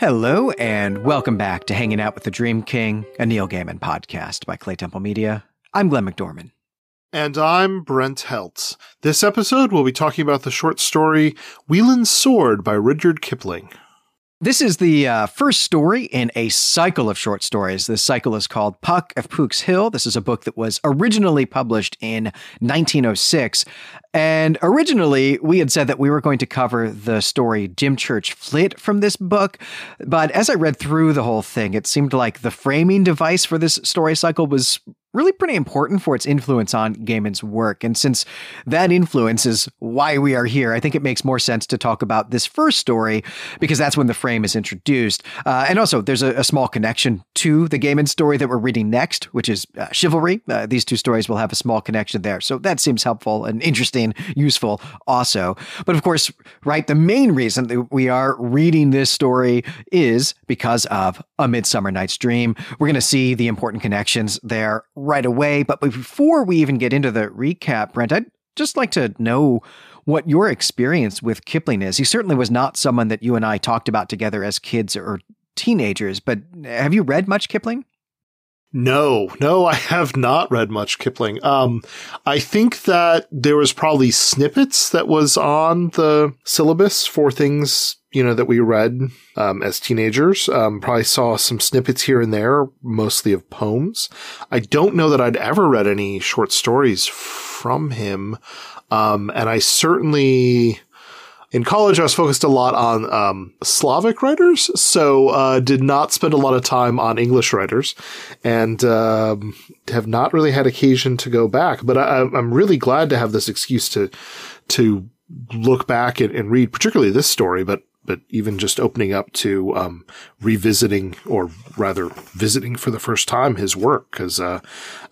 Hello, and welcome back to Hanging Out with the Dream King, a Neil Gaiman podcast by Clay Temple Media. I'm Glenn McDorman. And I'm Brent Heltz. This episode, we'll be talking about the short story Weland's Sword by Rudyard Kipling. This is the uh, first story in a cycle of short stories. This cycle is called Puck of Pook's Hill. This is a book that was originally published in 1906. And originally, we had said that we were going to cover the story Dymchurch Flit from this book. But as I read through the whole thing, it seemed like the framing device for this story cycle was really pretty important for its influence on Gaiman's work. And since that influence is why we are here, I think it makes more sense to talk about this first story because that's when the frame is introduced. Uh, and also, there's a, a, small connection to the Gaiman story that we're reading next, which is uh, Chivalry. Uh, these two stories will have a small connection there. So that seems helpful and interesting, useful also. But of course, right, the main reason that we are reading this story is because of A Midsummer Night's Dream. We're going to see the important connections there right away. But before we even get into the recap, Brent, I'd just like to know what your experience with Kipling is. He certainly was not someone that you and I talked about together as kids or teenagers, but have you read much Kipling? No, no, I have not read much Kipling. Um, I think that there was probably snippets that was on the syllabus for things you know, that we read um, as teenagers. Um, probably saw some snippets here and there, mostly of poems. I don't know that I'd ever read any short stories from him. Um, and I certainly, in college, I was focused a lot on um, Slavic writers, so uh, did not spend a lot of time on English writers, and um, have not really had occasion to go back. But I, I'm really glad to have this excuse to to look back and, and, read, particularly this story, but but even just opening up to um, revisiting or rather visiting for the first time his work because uh,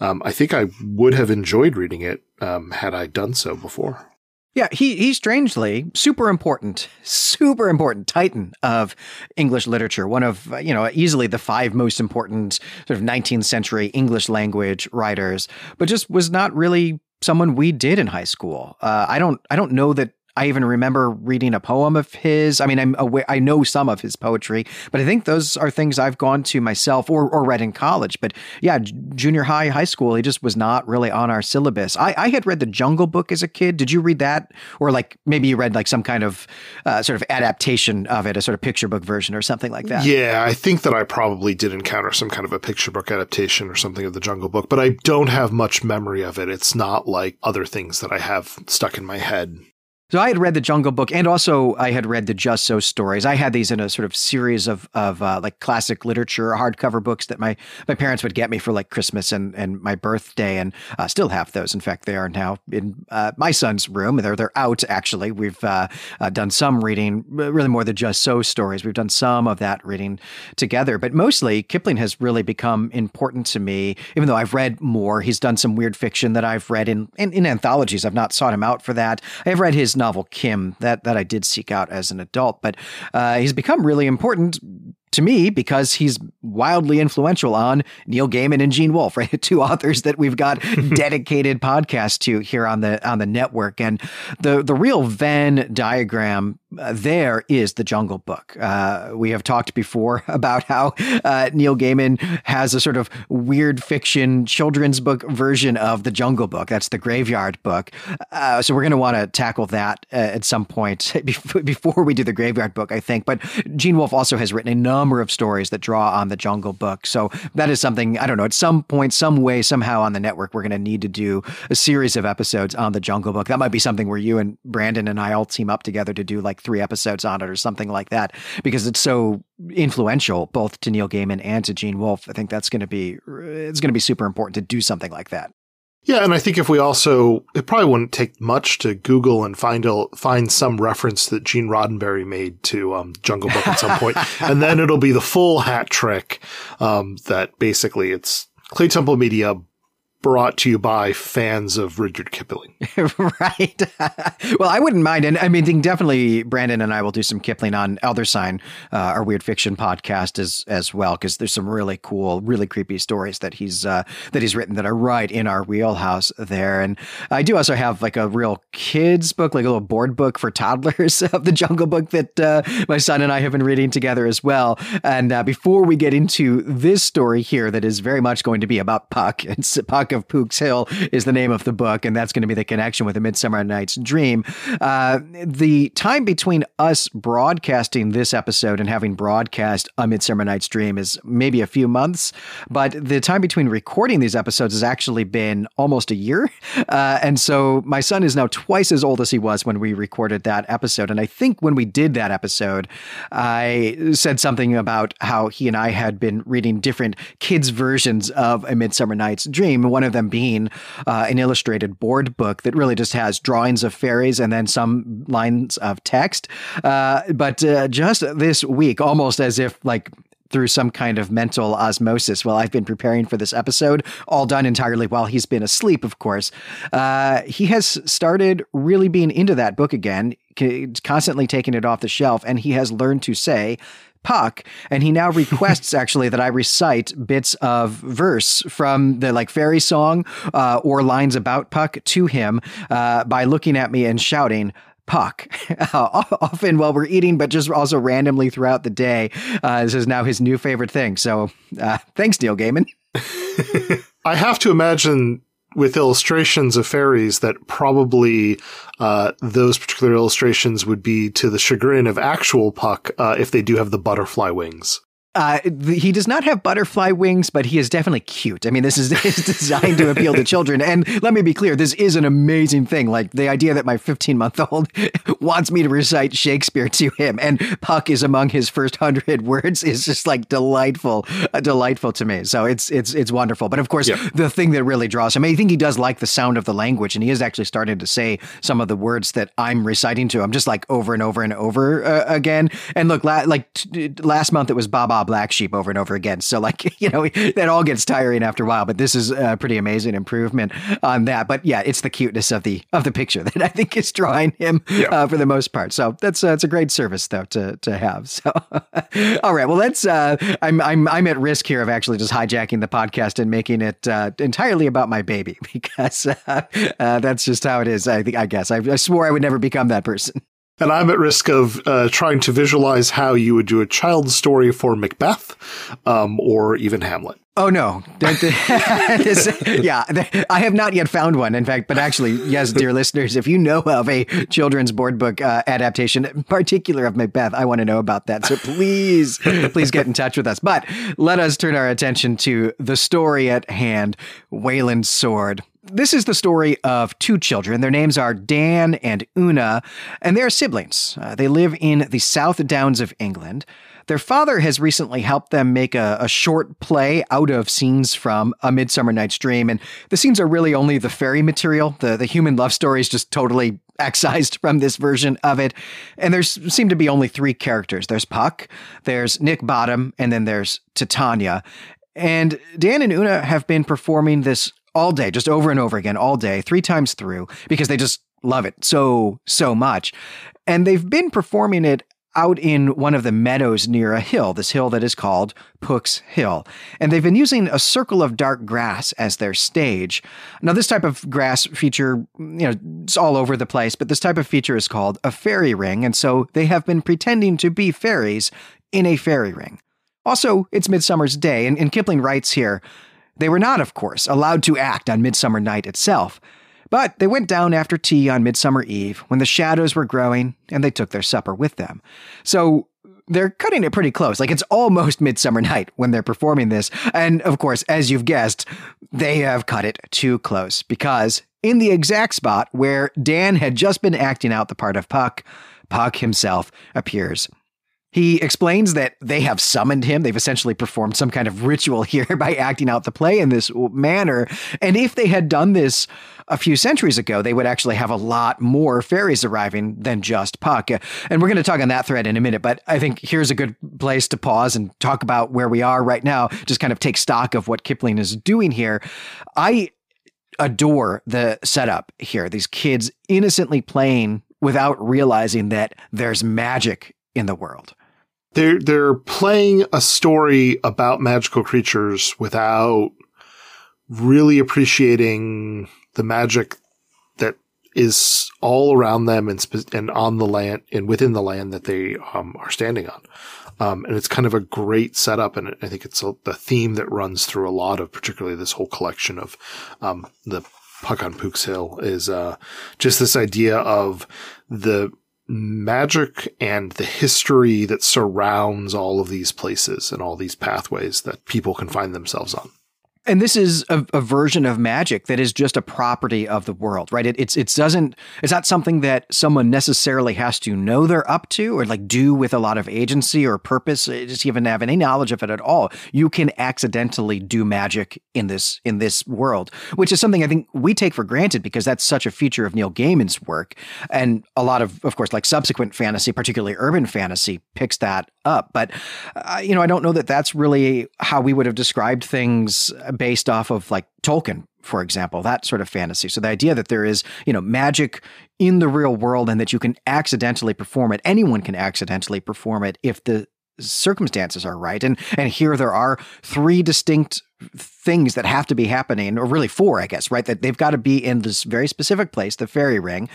um, I think I would have enjoyed reading it um, had I done so before. Yeah, he he's strangely super important, super important titan of English literature. One of you know easily the five most important sort of 19th century English language writers, but just was not really someone we did in high school. Uh, I don't I don't know that I even remember reading a poem of his. I mean, I'm aware, I know some of his poetry, but I think those are things I've gone to myself or, or read in college. But yeah, junior high, high school, he just was not really on our syllabus. I, I had read the Jungle Book as a kid. Did you read that? Or like maybe you read like some kind of uh, sort of adaptation of it, a sort of picture book version or something like that? Yeah, I think that I probably did encounter some kind of a picture book adaptation or something of the Jungle Book, but I don't have much memory of it. It's not like other things that I have stuck in my head. So I had read the Jungle Book, and also I had read the Just So stories. I had these in a sort of series of of uh, like classic literature hardcover books that my my parents would get me for like Christmas and and my birthday, and uh, still have those. In fact, they are now in uh, my son's room. They're they're out actually. We've uh, uh, done some reading, really more the Just So stories. We've done some of that reading together, but mostly Kipling has really become important to me. Even though I've read more, he's done some weird fiction that I've read in in, in anthologies. I've not sought him out for that. I've read his novel Kim that that I did seek out as an adult, but uh, he's become really important to me because he's wildly influential on Neil Gaiman and Gene Wolfe, right? Two authors that we've got dedicated podcasts to here on the on the network. And the the real Venn diagram uh, there is the Jungle Book. Uh, we have talked before about how uh, Neil Gaiman has a sort of weird fiction children's book version of the Jungle Book. That's the Graveyard Book. Uh, so we're going to want to tackle that uh, at some point before we do the Graveyard Book, I think. But Gene Wolfe also has written a number of stories that draw on the Jungle Book. So that is something I don't know. At some point, some way, somehow on the network, we're going to need to do a series of episodes on the Jungle Book. That might be something where you and Brandon and I all team up together to do like like three episodes on it or something like that because it's so influential both to Neil Gaiman and to Gene Wolfe. I think that's going to be it's going to be super important to do something like that. Yeah, and I think if we also, it probably wouldn't take much to Google and find a, find some reference that Gene Roddenberry made to um, Jungle Book at some point, and then it'll be the full hat trick. Um, that basically it's Clay Temple Media brought to you by fans of Richard Kipling. right. well, I wouldn't mind. And I mean, definitely Brandon and I will do some Kipling on Elder Sign, uh, our weird fiction podcast as, as well, because there's some really cool, really creepy stories that he's, uh, that he's written that are right in our wheelhouse there. And I do also have like a real kids book, like a little board book for toddlers of the Jungle Book that uh, my son and I have been reading together as well. And uh, before we get into this story here, that is very much going to be about Puck and Puck of Pook's Hill is the name of the book, and that's going to be the connection with A Midsummer Night's Dream. Uh, the time between us broadcasting this episode and having broadcast A Midsummer Night's Dream is maybe a few months, but the time between recording these episodes has actually been almost a year. Uh, and so my son is now twice as old as he was when we recorded that episode. And I think when we did that episode, I said something about how he and I had been reading different kids' versions of A Midsummer Night's Dream one of them being uh, an illustrated board book that really just has drawings of fairies and then some lines of text. Uh, but uh, just this week, almost as if like through some kind of mental osmosis while I've been preparing for this episode, all done entirely while he's been asleep, of course. Uh, he has started really being into that book again, constantly taking it off the shelf, and he has learned to say, Puck, and he now requests actually that I recite bits of verse from the like fairy song uh, or lines about Puck to him uh, by looking at me and shouting. Puck, uh, often while we're eating, but just also randomly throughout the day. Uh, this is now his new favorite thing. So, uh, thanks, Neil Gaiman. I have to imagine with illustrations of fairies that probably uh, those particular illustrations would be to the chagrin of actual Puck uh, if they do have the butterfly wings. Uh, he does not have butterfly wings, but he is definitely cute. I mean, this is, is designed to appeal to children. And let me be clear, this is an amazing thing. Like the idea that my 15 month old wants me to recite Shakespeare to him and Puck is among his first hundred words is just like delightful, uh, delightful to me. So it's, it's, it's wonderful. But of course, yeah. the thing that really draws him, I think he does like the sound of the language and he is actually starting to say some of the words that I'm reciting to him just like over and over and over uh, again. And look, la- like t- last month it was Baba black sheep over and over again. So like, you know, that all gets tiring after a while, but this is a pretty amazing improvement on that. But yeah, it's the cuteness of the, of the picture that I think is drawing him yeah. uh, for the most part. So that's, uh, it's a great service though to, to have. So, all right. Well, let's, uh, I'm, I'm, I'm at risk here of actually just hijacking the podcast and making it, uh, entirely about my baby because, uh, uh, that's just how it is. I think, I guess I, I swore I would never become that person. And I'm at risk of uh, trying to visualize how you would do a child's story for Macbeth um, or even Hamlet. Oh no! this, yeah, I have not yet found one. In fact, but actually, yes, dear listeners, if you know of a children's board book uh, adaptation, in particular of Macbeth, I want to know about that. So please, please get in touch with us. But let us turn our attention to the story at hand: Wayland's sword. This is the story of two children. Their names are Dan and Una, and they are siblings. Uh, they live in the South Downs of England. Their father has recently helped them make a, a, short play out of scenes from A Midsummer Night's Dream, and the scenes are really only the fairy material. The, the human love story is just totally excised from this version of it. And there seem to be only three characters there's Puck, there's Nick Bottom, and then there's Titania. And Dan and Una have been performing this all day, just over and over again, all day, three times through, because they just love it so, so much. And they've been performing it out in one of the meadows near a hill, this hill that is called Pook's Hill. And they've been using a circle of dark grass as their stage. Now, this type of grass feature, you know, it's all over the place, but this type of feature is called a fairy ring. And so they have been pretending to be fairies in a fairy ring. Also, it's Midsummer's Day, and, and Kipling writes here they were not, of course, allowed to act on Midsummer Night itself, but they went down after tea on Midsummer Eve when the shadows were growing and they took their supper with them. So they're cutting it pretty close. Like it's almost Midsummer Night when they're performing this. And of course, as you've guessed, they have cut it too close because in the exact spot where Dan had just been acting out the part of Puck, Puck himself appears. He explains that they have summoned him. They've essentially performed some kind of ritual here by acting out the play in this manner. And if they had done this a few centuries ago, they would actually have a lot more fairies arriving than just Puck. And we're going to talk on that thread in a minute, but I think here's a good place to pause and talk about where we are right now, just kind of take stock of what Kipling is doing here. I adore the setup here. These kids innocently playing without realizing that there's magic in the world. They're they're playing a story about magical creatures without really appreciating the magic that is all around them and spe- and on the land and within the land that they um, are standing on. Um, and it's kind of a great setup, and I think it's a, the theme that runs through a lot of, particularly this whole collection of um, the Puck on Pook's Hill is uh, just this idea of the magic and the history that surrounds all of these places and all these pathways that people can find themselves on. And this is a, a, version of magic that is just a property of the world, right? It, it's it doesn't it's not something that someone necessarily has to know they're up to or like do with a lot of agency or purpose, eh, just even have any knowledge of it at all. You can accidentally do magic in this in this world, which is something I think we take for granted because that's such a feature of Neil Gaiman's work, and a lot of of course like subsequent fantasy, particularly urban fantasy, picks that up. But uh, you know, I don't know that that's really how we would have described things based off of like Tolkien, for example, that sort of fantasy. So the idea that there is, you know, magic in the real world and that you can accidentally perform it, anyone can accidentally perform it if the circumstances are right. And and here there are three distinct things that have to be happening, or really four, I guess, right? That they've got to be in this very specific place, the fairy ring,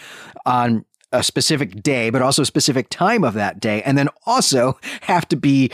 on a specific day, but also a specific time of that day, and then also have to be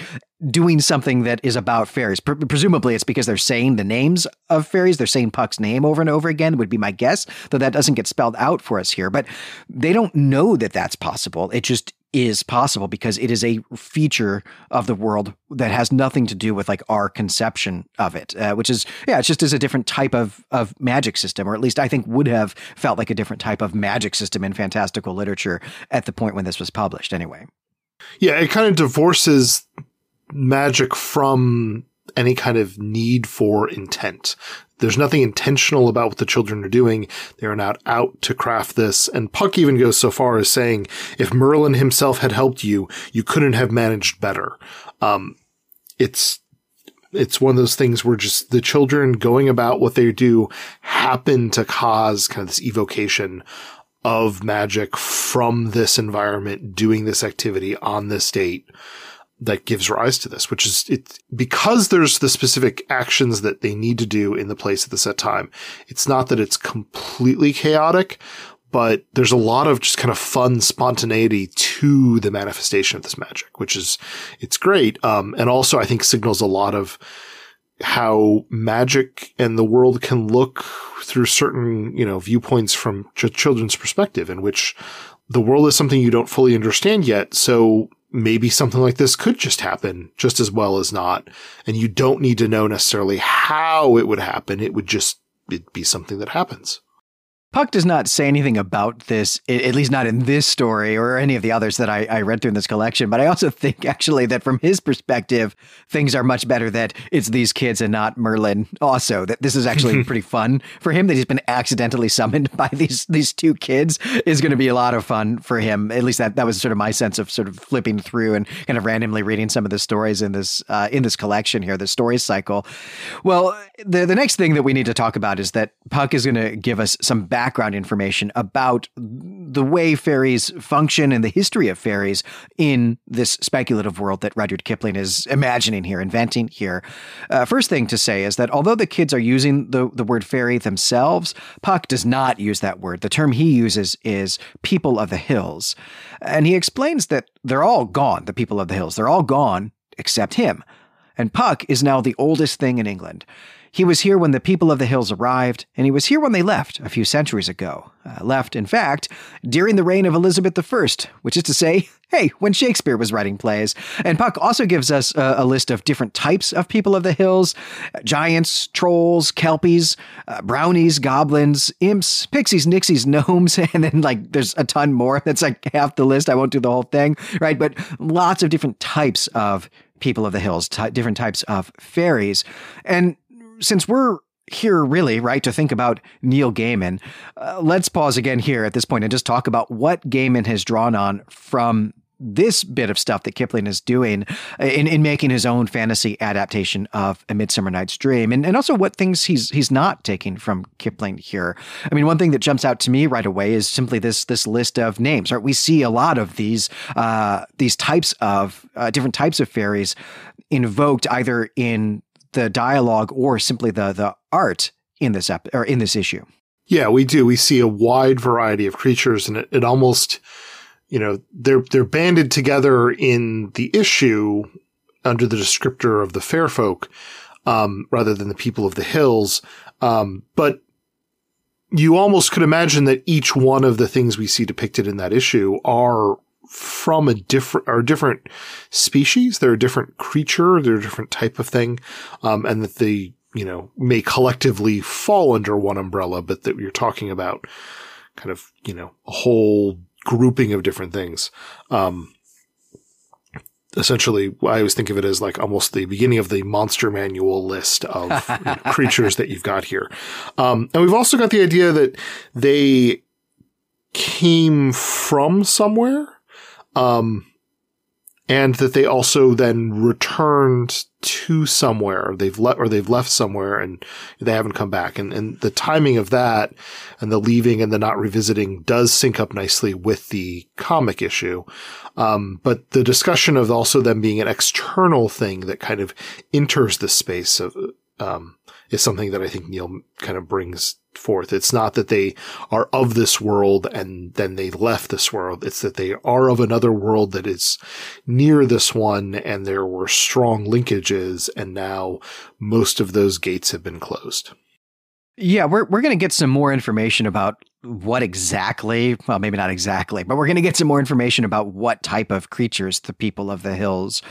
doing something that is about fairies. Pre- presumably, it's because they're saying the names of fairies. They're saying Puck's name over and over again, would be my guess, though that doesn't get spelled out for us here. But they don't know that that's possible. It just is possible because it is a feature of the world that has nothing to do with like our conception of it, uh, which is yeah, it's just is a different type of of magic system, or at least I think would have felt like a different type of magic system in fantastical literature at the point when this was published. Anyway, yeah, it kind of divorces magic from any kind of need for intent. There's nothing intentional about what the children are doing. They are not out to craft this. And Puck even goes so far as saying, if Merlin himself had helped you, you couldn't have managed better. Um, it's, it's one of those things where just the children going about what they do happen to cause kind of this evocation of magic from this environment, doing this activity on this date that gives rise to this, which is it because there's the specific actions that they need to do in the place at the set time. It's not that it's completely chaotic, but there's a lot of just kind of fun spontaneity to the manifestation of this magic, which is, it's great. Um, and also I think signals a lot of how magic and the world can look through certain, you know, viewpoints from ch- children's perspective in which the world is something you don't fully understand yet. So maybe something like this could just happen just as well as not. And you don't need to know necessarily how it would happen. It would just it'd be something that happens. Puck does not say anything about this, at least not in this story or any of the others that I, I, read through in this collection. But I also think actually that from his perspective, things are much better that it's these kids and not Merlin. Also, that this is actually pretty fun for him that he's been accidentally summoned by these these two kids is going to be a lot of fun for him. At least that that was sort of my sense of sort of flipping through and kind of randomly reading some of the stories in this uh, in this collection here, the story cycle. Well, the the next thing that we need to talk about is that Puck is going to give us some background information about the way fairies function and the history of fairies in this speculative world that Rudyard Kipling is imagining here, inventing here. Uh, first thing to say is that although the kids are using the, the word fairy themselves, Puck does not use that word. The term he uses is people of the hills. And he explains that they're all gone, the people of the hills. They're all gone except him. And Puck is now the oldest thing in England. He was here when the people of the hills arrived, and he was here when they left a few centuries ago. Uh, left, in fact, during the reign of Elizabeth I, which is to say, hey, when Shakespeare was writing plays. And Puck also gives us a, a list of different types of people of the hills giants, trolls, kelpies, uh, brownies, goblins, imps, pixies, nixies, gnomes, and then like there's a ton more. That's like half the list. I won't do the whole thing, right? But lots of different types of people of the hills, t- different types of fairies. And since we're here really, right, to think about Neil Gaiman, uh, let's pause again here at this point and just talk about what Gaiman has drawn on from this bit of stuff that Kipling is doing in, in making his own fantasy adaptation of A Midsummer Night's Dream, and, and also what things he's he's not taking from Kipling here. I mean, one thing that jumps out to me right away is simply this this list of names. Right, we see a lot of these uh, these types of uh, different types of fairies invoked either in the dialogue or simply the the art in this ep- or in this issue. Yeah, we do. We see a wide variety of creatures, and it, it almost you know, they're, they're banded together in the issue under the descriptor of the fair folk, um, rather than the people of the hills. Um, but you almost could imagine that each one of the things we see depicted in that issue are from a different or different species. They're a different creature. They're a different type of thing. Um, and that they, you know, may collectively fall under one umbrella, but that you're talking about kind of, you know, a whole grouping of different things. Um, essentially, I always think of it as like almost the beginning of the monster manual list of you know, creatures that you've got here. Um, and we've also got the idea that they came from somewhere. Um, and that they also then returned to somewhere. They've left or they've left somewhere and they haven't come back. And and the timing of that and the leaving and the not revisiting does sync up nicely with the comic issue. Um, but the discussion of also them being an external thing that kind of enters the space of um, is something that I think Neil kind of brings forth. It's not that they are of this world and then they left this world. It's that they are of another world that is near this one and there were strong linkages and now most of those gates have been closed. Yeah, we're we're going to get some more information about what exactly, well maybe not exactly, but we're going to get some more information about what type of creatures the people of the hills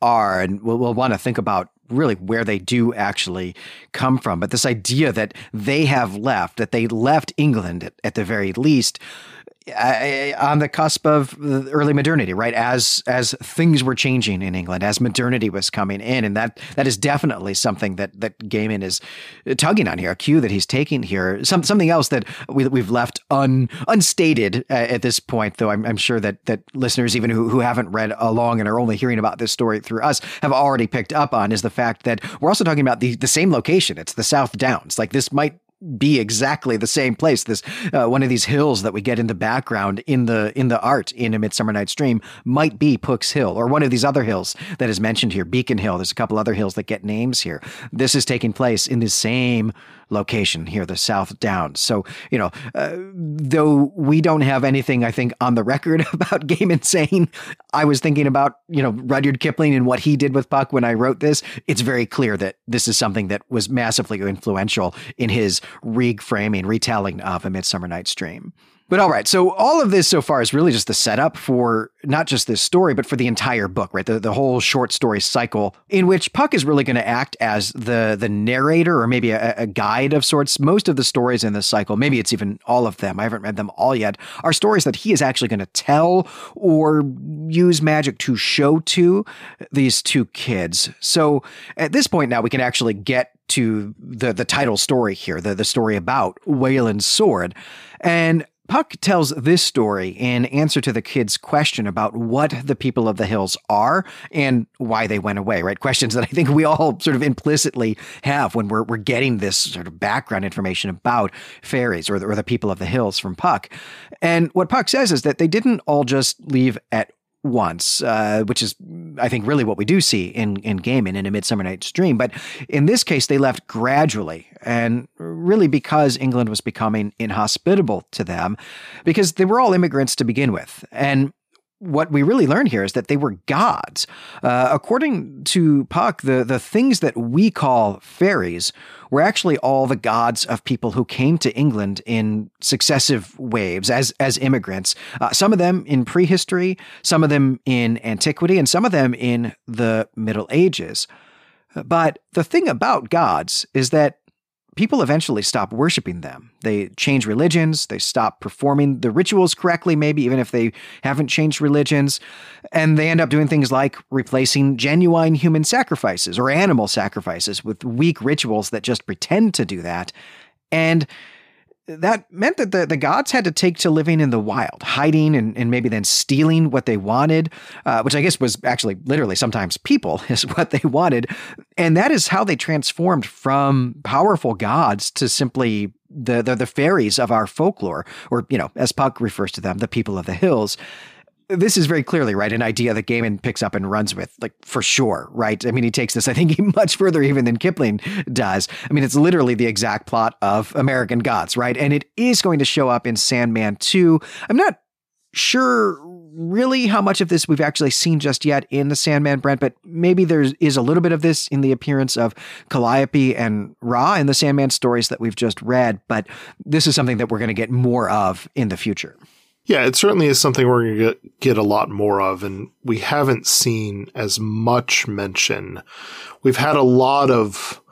are and we'll, we'll want to think about really where they do actually come from. But this idea that they have left, that they left England at, at the very least, on the cusp of early modernity, right? As as things were changing in England, as modernity was coming in, and that that is definitely something that that Gaiman is tugging on here, a cue that he's taking here. Some something else that we we've left un unstated uh, at this point, though. I'm, I'm sure that that listeners, even who who haven't read along and are only hearing about this story through us, have already picked up on is the fact that we're also talking about the the same location. It's the South Downs. Like this might be exactly the same place. This uh, one of these hills that we get in the background in the in the art in A Midsummer Night's Dream might be Pook's Hill, or one of these other hills that is mentioned here, Beacon Hill. There's a couple other hills that get names here. This is taking place in the same location here, the South Downs. So, you know, uh, though we don't have anything, I think, on the record about Gaiman saying, I was thinking about, you know, Rudyard Kipling and what he did with Puck when I wrote this, it's very clear that this is something that was massively influential in his reframing, retelling of A Midsummer Night's Dream. But all right, so all of this so far is really just the setup for not just this story, but for the entire book, right? The, the whole short story cycle in which Puck is really going to act as the the narrator or maybe a, a, guide of sorts. Most of the stories in this cycle, maybe it's even all of them, I haven't read them all yet, are stories that he is actually going to tell or use magic to show to these two kids. So at this point now, we can actually get to the the title story here, the, the story about Wayland's sword. And Puck tells this story in answer to the kid's question about what the people of the hills are and why they went away, right? Questions that I think we all sort of implicitly have when we're, we're getting this sort of background information about fairies or the, or the people of the hills from Puck. And what Puck says is that they didn't all just leave at once, uh, which is, I think, really what we do see in in Gaiman in A Midsummer Night's Dream. But in this case, they left gradually, and really because England was becoming inhospitable to them, because they were all immigrants to begin with, and what we really learn here is that they were gods. Uh, according to Puck, the, the things that we call fairies were actually all the gods of people who came to England in successive waves as, as immigrants. Uh, some of them in prehistory, some of them in antiquity, and some of them in the Middle Ages. But the thing about gods is that people eventually stop worshiping them. They change religions, they stop performing the rituals correctly, maybe even if they haven't changed religions, and they end up doing things like replacing genuine human sacrifices or animal sacrifices with weak rituals that just pretend to do that. And that meant that the, the gods had to take to living in the wild, hiding and, and maybe then stealing what they wanted, uh, which I guess was actually literally sometimes people is what they wanted. And that is how they transformed from powerful gods to simply the, the, the fairies of our folklore, or, you know, as Puck refers to them, the people of the hills this is very clearly right an idea that Gaiman picks up and runs with, like for sure, right? I mean, he takes this, I think, much further even than Kipling does. I mean, it's literally the exact plot of American Gods, right? And it is going to show up in Sandman 2. I'm not sure really how much of this we've actually seen just yet in the Sandman, Brent, but maybe there is a little bit of this in the appearance of Calliope and Ra in the Sandman stories that we've just read. But this is something that we're going to get more of in the future. Yeah, it certainly is something we're going to get, a lot more of, and we haven't seen as much mention. We've had a lot of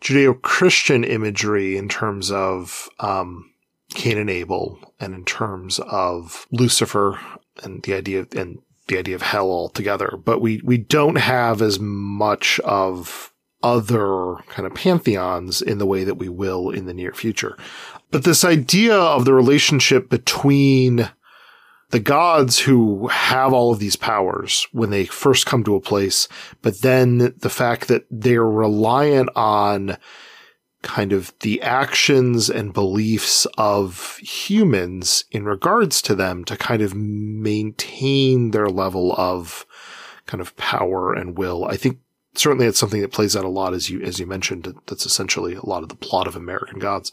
Judeo Christian imagery in terms of um, Cain and Abel, and in terms of Lucifer and the idea of, and the idea of hell altogether. But we we don't have as much of other kind of pantheons in the way that we will in the near future. But this idea of the relationship between the gods who have all of these powers when they first come to a place, but then the fact that they're reliant on kind of the actions and beliefs of humans in regards to them to kind of maintain their level of kind of power and will. I think certainly it's something that plays out a lot as you as you mentioned that's essentially a lot of the plot of American Gods.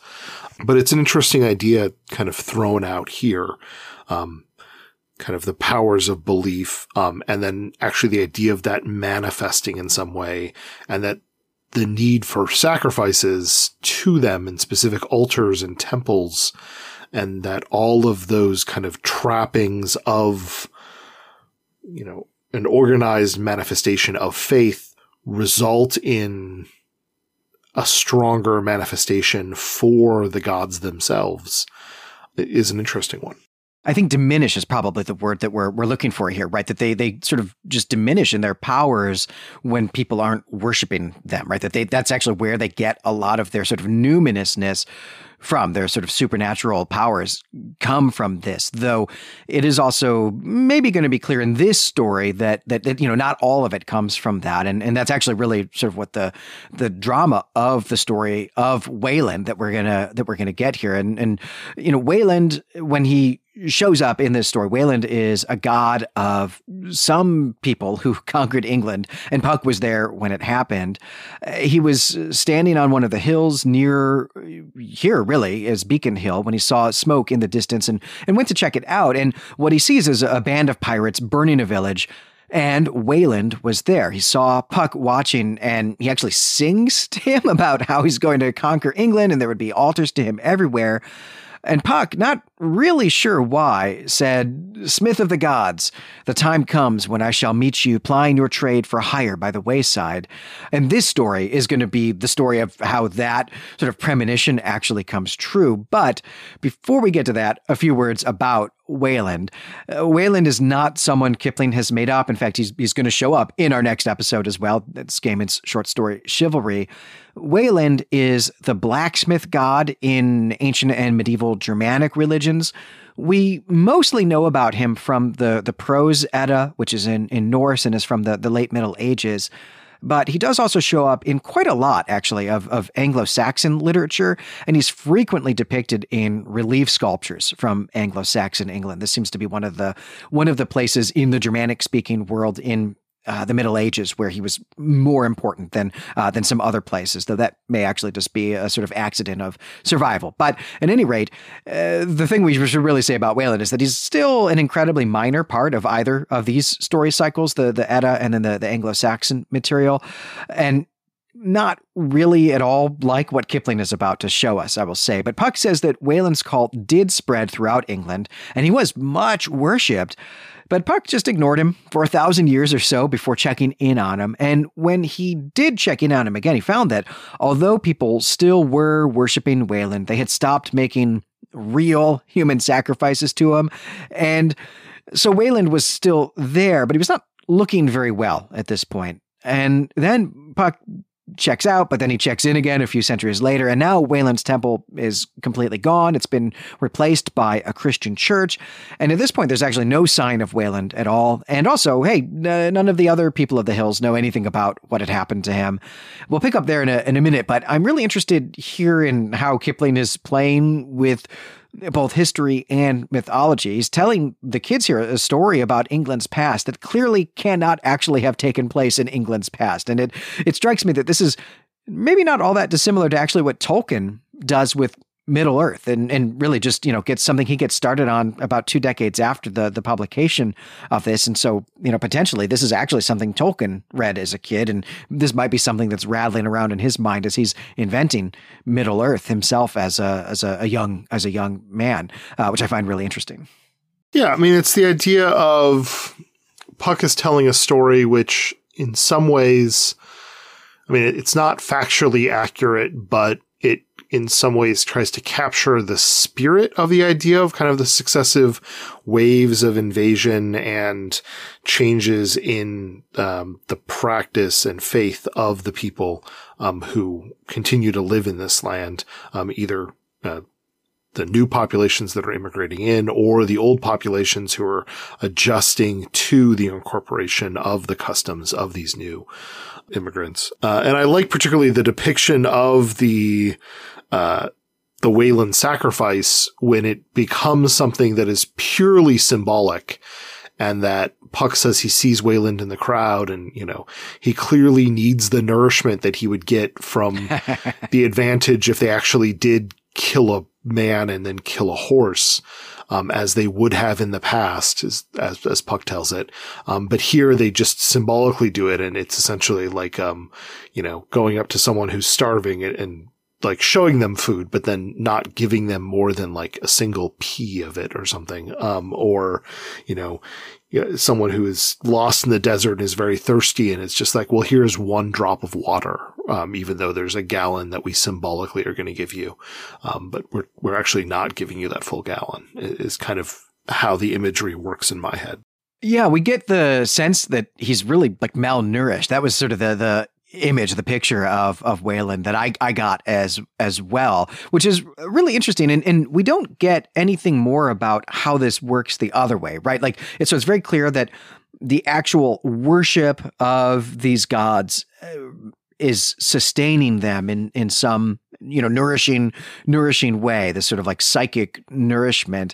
But it's an interesting idea kind of thrown out here. Um, kind of the powers of belief, um, and then actually the idea of that manifesting in some way, and that the need for sacrifices to them in specific altars and temples, and that all of those kind of trappings of, you know, an organized manifestation of faith result in a stronger manifestation for the gods themselves is an interesting one. I think diminish is probably the word that we're we're looking for here, right? That they they sort of just diminish in their powers when people aren't worshiping them, right? That they that's actually where they get a lot of their sort of numinousness from. Their sort of supernatural powers come from this, though it is also maybe going to be clear in this story that, that, that you know not all of it comes from that, and and that's actually really sort of what the the drama of the story of Wayland that we're gonna that we're gonna get here, and and you know Wayland when he shows up in this story. Wayland is a god of some people who conquered England, and Puck was there when it happened. Uh, he was standing on one of the hills near here, really, is Beacon Hill, when he saw smoke in the distance and, and went to check it out. And what he sees is a band of pirates burning a village. And Wayland was there. He saw Puck watching, and he actually sings to him about how he's going to conquer England, and there would be altars to him everywhere. And Puck, not really sure why, said, Smith of the gods, the time comes when I shall meet you plying your trade for hire by the wayside. And this story is going to be the story of how that sort of premonition actually comes true. But before we get to that, a few words about Wayland. Uh, Wayland is not someone Kipling has made up. In fact, he's, he's going to show up in our next episode as well. That's Gaiman's short story, Chivalry. Wayland is the blacksmith god in ancient and medieval Germanic religions. We mostly know about him from the, the Prose Edda, which is in, in Norse and is from the, the late Middle Ages. But he does also show up in quite a lot, actually, of, of Anglo Saxon literature, and he's frequently depicted in relief sculptures from Anglo Saxon England. This seems to be one of the one of the places in the Germanic speaking world in uh, the Middle Ages, where he was more important than uh, than some other places, though that may actually just be a sort of accident of survival. But at any rate, uh, the thing we should really say about Wayland is that he's still an incredibly minor part of either of these story cycles, the the Edda and then the, the Anglo-Saxon material, and not really at all like what Kipling is about to show us, I will say. But Puck says that Wayland's cult did spread throughout England, and he was much worshipped. But Puck just ignored him for a thousand years or so before checking in on him. And when he did check in on him again, he found that although people still were worshiping Wayland, they had stopped making real human sacrifices to him. And so Wayland was still there, but he was not looking very well at this point. And then Puck checks out, but then he checks in again a few centuries later. And now Wayland's temple is completely gone. It's been replaced by a Christian church. And at this point, there's actually no sign of Wayland at all. And also, hey, n- none of the other people of the hills know anything about what had happened to him. We'll pick up there in a, in a minute, but I'm really interested here in how Kipling is playing with both history and mythology. He's telling the kids here a story about England's past that clearly cannot actually have taken place in England's past. And it it strikes me that this is maybe not all that dissimilar to actually what Tolkien does with Middle Earth and, and really just, you know, gets something he gets started on about two decades after the, the publication of this. And so, you know, potentially this is actually something Tolkien read as a kid. And this might be something that's rattling around in his mind as he's inventing Middle Earth himself as a, as a, a young, as a young man, uh, which I find really interesting. Yeah. I mean, it's the idea of Puck is telling a story which in some ways, I mean, it's not factually accurate, but in some ways tries to capture the spirit of the idea of kind of the successive waves of invasion and changes in um, the practice and faith of the people um, who continue to live in this land, um, either uh, the new populations that are immigrating in or the old populations who are adjusting to the incorporation of the customs of these new immigrants. Uh, and I like particularly the depiction of the uh, the Wayland sacrifice when it becomes something that is purely symbolic and that Puck says he sees Wayland in the crowd and, you know, he clearly needs the nourishment that he would get from the advantage if they actually did kill a man and then kill a horse. Um, as they would have in the past, as, as, as Puck tells it. Um, but here they just symbolically do it. And it's essentially like, um, you know, going up to someone who's starving and, and like showing them food, but then not giving them more than like a single pea of it or something. Um, or, you know, someone who is lost in the desert and is very thirsty. And it's just like, well, here's one drop of water. Um, even though there's a gallon that we symbolically are going to give you. Um, but we're, we're actually not giving you that full gallon is kind of how the imagery works in my head. Yeah, we get the sense that he's really like malnourished. That was sort of the the image, the picture of of Wayland that I, I got as as well, which is really interesting. And and we don't get anything more about how this works the other way, right? Like it's so it's very clear that the actual worship of these gods uh, is sustaining them in in some you know nourishing nourishing way this sort of like psychic nourishment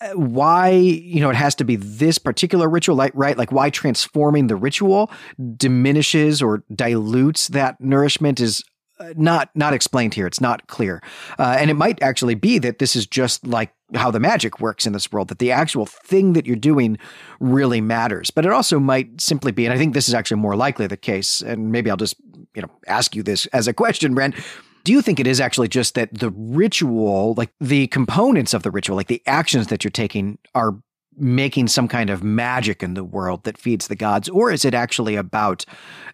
uh, why you know it has to be this particular ritual like right? Like why transforming the ritual diminishes or dilutes that nourishment is uh, not not explained here. It's not clear. Uh, and it might actually be that this is just like how the magic works in this world that the actual thing that you're doing really matters. But it also might simply be and i think this is actually more likely the case and maybe i'll just you know, ask you this as a question, Brent. Do you think it is actually just that the ritual, like the components of the ritual, like the actions that you're taking are making some kind of magic in the world that feeds the gods? Or is it actually about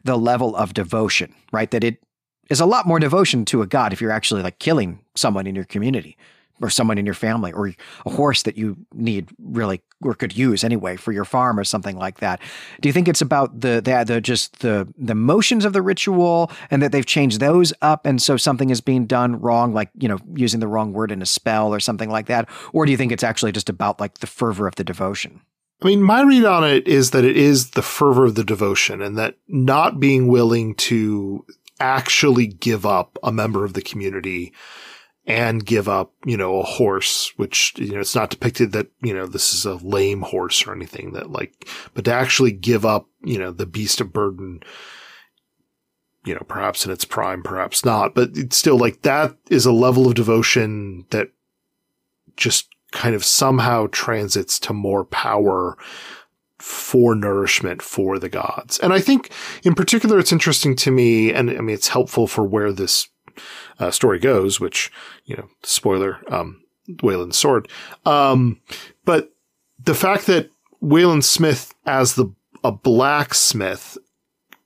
the level of devotion, right? That it is a lot more devotion to a god if you're actually like killing someone in your community or someone in your family or a horse that you need really or could use anyway for your farm or something like that. Do you think it's about the the, the just the the motions of the ritual and that they've changed those up and so something is being done wrong like, you know, using the wrong word in a spell or something like that? Or do you think it's actually just about like the fervor of the devotion? I mean, my read on it is that it is the fervor of the devotion and that not being willing to actually give up a member of the community and give up, you know, a horse, which, you know, it's not depicted that, you know, this is a lame horse or anything that like, but to actually give up, you know, the beast of burden, you know, perhaps in its prime, perhaps not, but it's still like that is a level of devotion that just kind of somehow transits to more power for nourishment for the gods. And I think in particular, it's interesting to me, and I mean, it's helpful for where this uh, story goes, which, you know, spoiler, um, Wayland's sword. Um, but the fact that Wayland Smith as the, a blacksmith,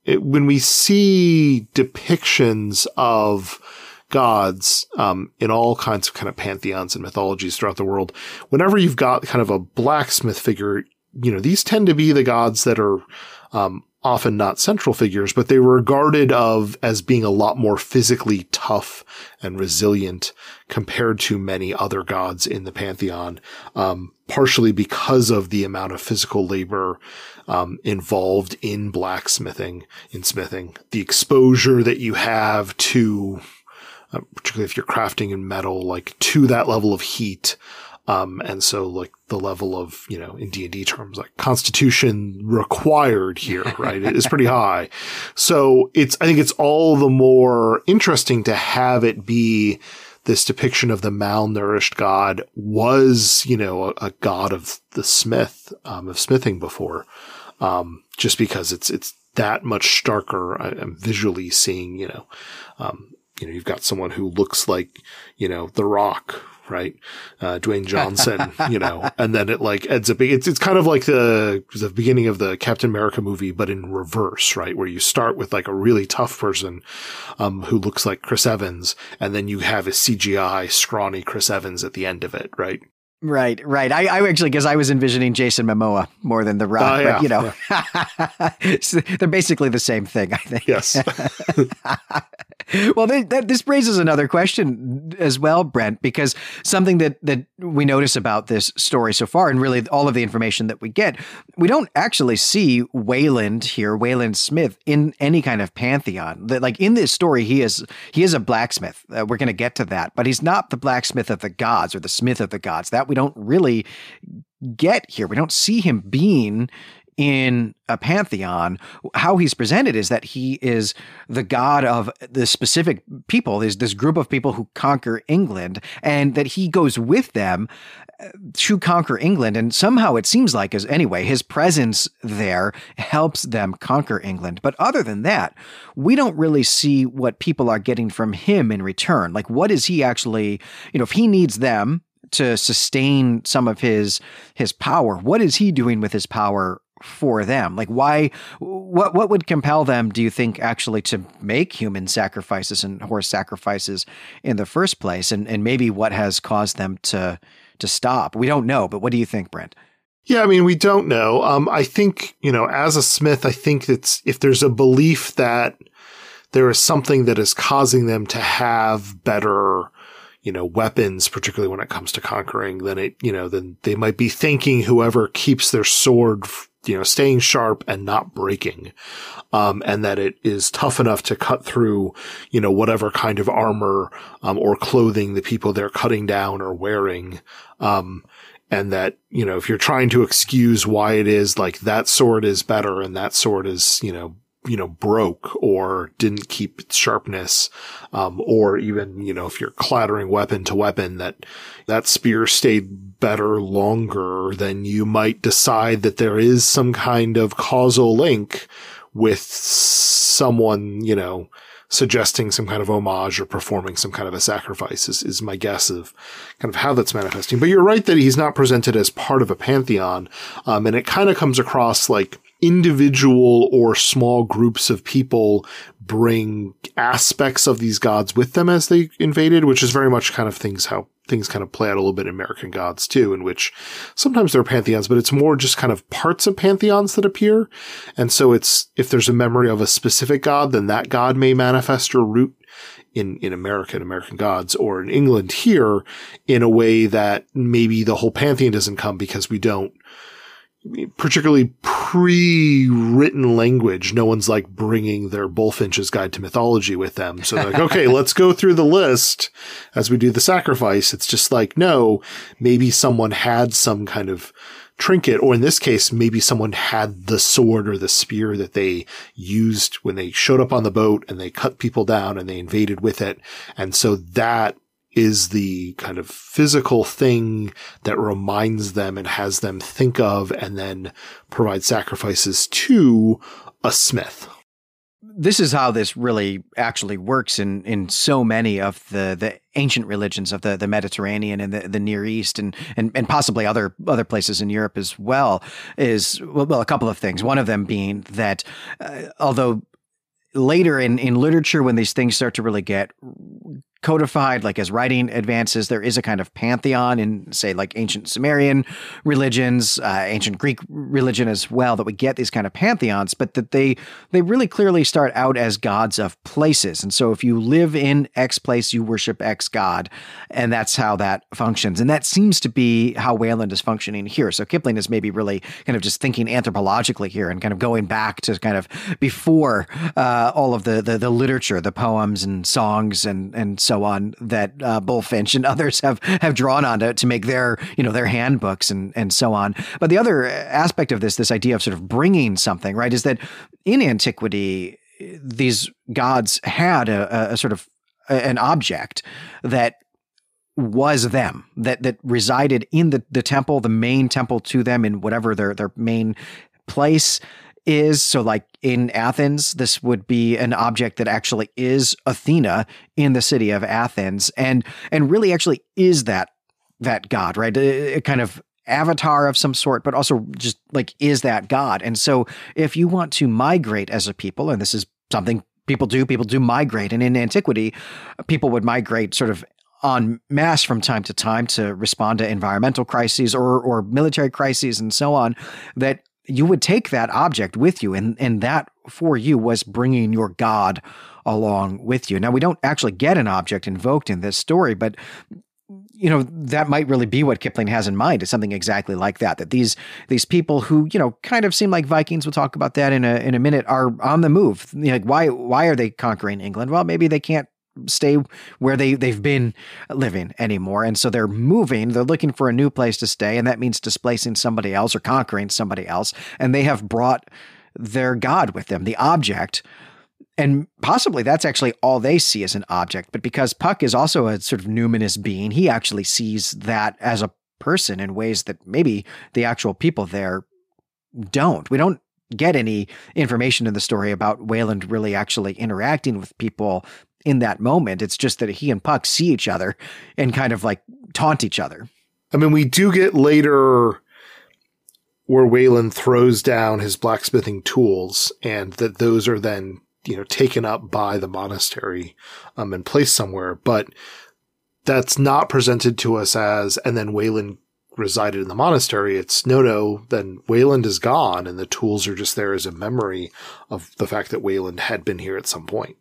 it, when we see depictions of gods, um, in all kinds of kind of pantheons and mythologies throughout the world, whenever you've got kind of a blacksmith figure, you know, these tend to be the gods that are, Um, often not central figures, but they were regarded of as being a lot more physically tough and resilient compared to many other gods in the pantheon. Um, partially because of the amount of physical labor um, involved in blacksmithing, in smithing, the exposure that you have to, uh, particularly if you're crafting in metal, like to that level of heat. Um, and so like the level of, you know, in D&D terms, like constitution required here, right? is pretty high. So it's, I think it's all the more interesting to have it be this depiction of the malnourished god was, you know, a, a god of the smith, um, of smithing before. Um, just because it's, it's that much starker. I, am visually seeing, you know, um, you know, you've got someone who looks like, you know, The Rock, right? Uh, Dwayne Johnson, you know, and then it like ends up being, it's, it's kind of like the, the beginning of the Captain America movie, but in reverse, right? Where you start with like a really tough person, um, who looks like Chris Evans, and then you have a CGI scrawny Chris Evans at the end of it, right? Right, right. I, I actually, because I was envisioning Jason Momoa more than The Rock, uh, yeah, but you know, yeah. so they're basically the same thing, I think. Yes. well, they, that, this raises another question as well, Brent, because something that that we notice about this story so far, and really all of the information that we get, we don't actually see Wayland here, Wayland Smith, in any kind of pantheon. That, like in this story, he is he is a blacksmith. Uh, we're going to get to that, but he's not the blacksmith of the gods or the smith of the gods. That we don't really get here. We don't see him being in a pantheon, how he's presented is that he is the god of the specific people, there's this group of people who conquer England, and that he goes with them uh, to conquer England. And somehow it seems like, as anyway, his presence there helps them conquer England. But other than that, we don't really see what people are getting from him in return. Like, what is he actually, you know, if he needs them, to sustain some of his his power. What is he doing with his power for them? Like why what what would compel them do you think actually to make human sacrifices and horse sacrifices in the first place and and maybe what has caused them to to stop? We don't know, but what do you think, Brent? Yeah, I mean, we don't know. Um, I think, you know, as a smith, I think that's if there's a belief that there is something that is causing them to have better you know, weapons, particularly when it comes to conquering, then it, you know, then they might be thanking whoever keeps their sword, you know, staying sharp and not breaking. Um, and that it is tough enough to cut through, you know, whatever kind of armor, um, or clothing the people they're cutting down or wearing. Um, and that, you know, if you're trying to excuse why it is like that sword is better and that sword is, you know, you know, broke or didn't keep its sharpness, um, or even, you know, if you're clattering weapon to weapon, that that spear stayed better longer, then you might decide that there is some kind of causal link with someone, you know, suggesting some kind of homage or performing some kind of a sacrifice is, is my guess of kind of how that's manifesting. But you're right that he's not presented as part of a pantheon. Um, and it kind of comes across like individual or small groups of people bring aspects of these gods with them as they invaded, which is very much kind of things how things kind of play out a little bit in American gods too, in which sometimes there are pantheons, but it's more just kind of parts of pantheons that appear. And so it's, if there's a memory of a specific god, then that god may manifest or root in, in American, American gods or in England here in a way that maybe the whole pantheon doesn't come because we don't particularly pre-written language. No one's like bringing their Bulfinch's Guide to Mythology with them. So they're like, okay, let's go through the list as we do the sacrifice. It's just like, no, maybe someone had some kind of trinket, or in this case, maybe someone had the sword or the spear that they used when they showed up on the boat and they cut people down and they invaded with it. And so that is the kind of physical thing that reminds them and has them think of and then provide sacrifices to a smith. This is how this really actually works in, in so many of the, the ancient religions of the, the Mediterranean and the, the Near East and, and, and possibly other other places in Europe as well is well a couple of things. One of them being that uh, although later in, in literature when these things start to really get codified. Like as writing advances, there is a kind of pantheon in, say, like ancient Sumerian religions, uh, ancient Greek religion as well, that we get these kind of pantheons, but that they they really clearly start out as gods of places. And so if you live in X place, you worship X god, and that's how that functions. And that seems to be how Wayland is functioning here. So Kipling is maybe really kind of just thinking anthropologically here and kind of going back to kind of before uh, all of the, the, the literature, the poems and songs and and so on that uh, Bulfinch and others have have drawn on to, to make their you know their handbooks and and so on. But the other aspect of this, this idea of sort of bringing something right, is that in antiquity these gods had a, a, sort of an object that was them that that resided in the, the temple, the main temple to them in whatever their their main place is. So like in Athens, this would be an object that actually is Athena in the city of Athens and and really actually is that that god, right? A, a kind of avatar of some sort, but also just like is that God. And so if you want to migrate as a people, and this is something people do, people do migrate. And in antiquity, people would migrate sort of on mass from time to time to respond to environmental crises or or military crises and so on that you would take that object with you and and that for you was bringing your god along with you. Now we don't actually get an object invoked in this story but you know that might really be what Kipling has in mind is something exactly like that that these these people who you know kind of seem like Vikings we'll talk about that in a in a minute are on the move. Like why why are they conquering England? Well maybe they can't stay where they they've been living anymore and so they're moving they're looking for a new place to stay and that means displacing somebody else or conquering somebody else and they have brought their god with them the object and possibly that's actually all they see as an object. But because Puck is also a sort of numinous being, he actually sees that as a person in ways that maybe the actual people there don't. We don't get any information in the story about Wayland really actually interacting with people in that moment. It's just that he and Puck see each other and kind of like taunt each other. I mean, we do get later where Wayland throws down his blacksmithing tools and that those are then you know, taken up by the monastery, um, and placed somewhere. But that's not presented to us as, and then Wayland resided in the monastery. It's no, no, then Wayland is gone and the tools are just there as a memory of the fact that Wayland had been here at some point.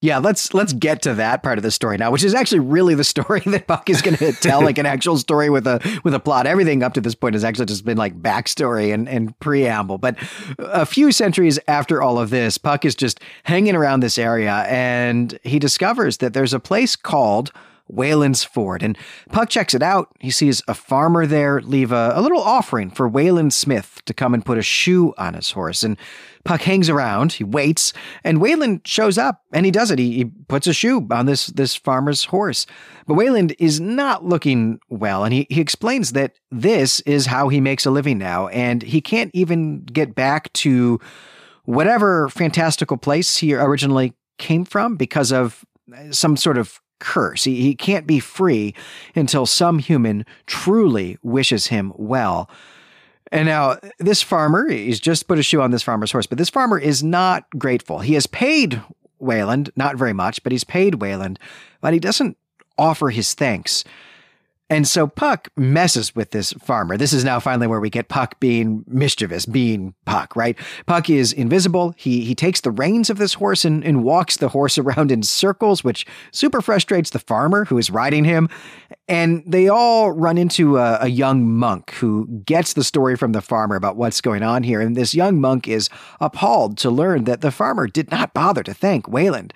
Yeah, let's let's get to that part of the story now, which is actually really the story that Puck is going to tell, like an actual story with a with a plot. Everything up to this point has actually just been like backstory and, and preamble. But a few centuries after all of this, Puck is just hanging around this area, and he discovers that there's a place called Wayland's Ford. And Puck checks it out. He sees a farmer there leave a, a little offering for Wayland Smith to come and put a shoe on his horse. And Puck hangs around, he waits, and Wayland shows up and he does it. He, he puts a shoe on this, this farmer's horse. But Wayland is not looking well, and he, he explains that this is how he makes a living now, and he can't even get back to whatever fantastical place he originally came from because of some sort of curse. He, he can't be free until some human truly wishes him well. And now, this farmer, he's just put a shoe on this farmer's horse, but this farmer is not grateful. He has paid Wayland, not very much, but he's paid Wayland, but he doesn't offer his thanks. And so Puck messes with this farmer. This is now finally where we get Puck being mischievous, being Puck, right? Puck is invisible. He he takes the reins of this horse and, and walks the horse around in circles, which super frustrates the farmer who is riding him. And they all run into a, a young monk who gets the story from the farmer about what's going on here. And this young monk is appalled to learn that the farmer did not bother to thank Wayland.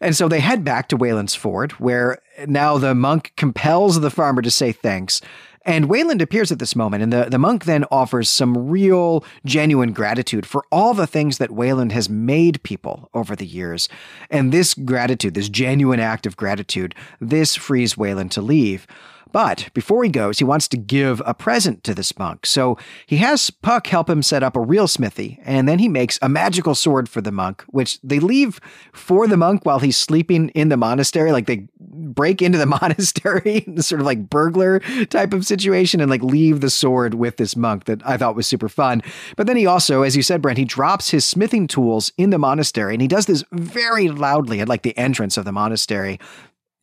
And so they head back to Wayland's Ford, where now the monk compels the farmer to say thanks. And Wayland appears at this moment, and the, the monk then offers some real, genuine gratitude for all the things that Wayland has made people over the years. And this gratitude, this genuine act of gratitude, this frees Wayland to leave. But before he goes, he wants to give a present to this monk. So he has Puck help him set up a real smithy, and then he makes a magical sword for the monk, which they leave for the monk while he's sleeping in the monastery. Like they break into the monastery, sort of like burglar type of situation, and like leave the sword with this monk that I thought was super fun. But then he also, as you said, Brent, he drops his smithing tools in the monastery, and he does this very loudly at like the entrance of the monastery.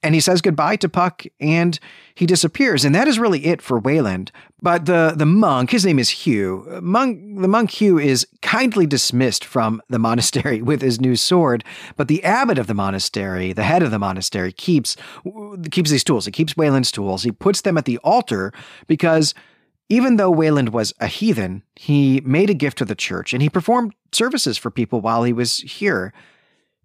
And he says goodbye to Puck and he disappears. And that is really it for Wayland. But the, the monk, his name is Hugh. Monk, the monk Hugh is kindly dismissed from the monastery with his new sword. But the abbot of the monastery, the head of the monastery, keeps, keeps these tools. He keeps Wayland's tools. He puts them at the altar because even though Wayland was a heathen, he made a gift to the church and he performed services for people while he was here.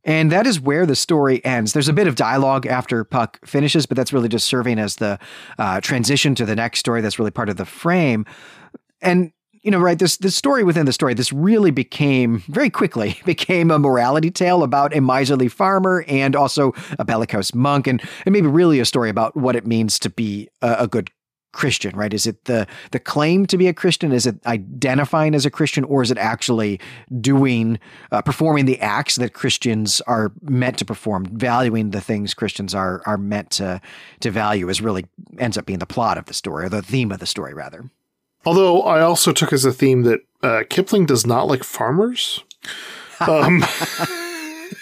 And that is where the story ends. There's a bit of dialogue after Puck finishes, but that's really just serving as the uh, transition to the next story. That's really part of the frame. And you know, right, this this story within the story, this really became very quickly became a morality tale about a miserly farmer and also a bellicose monk, and, and maybe really a story about what it means to be a, a good Christian, right? Is it the the claim to be a Christian? Is it identifying as a Christian, or is it actually doing, uh, performing the acts that Christians are meant to perform, valuing the things Christians are are meant to to value? Is really ends up being the plot of the story, or the theme of the story, rather. Although I also took as a theme that uh, Kipling does not like farmers. Um,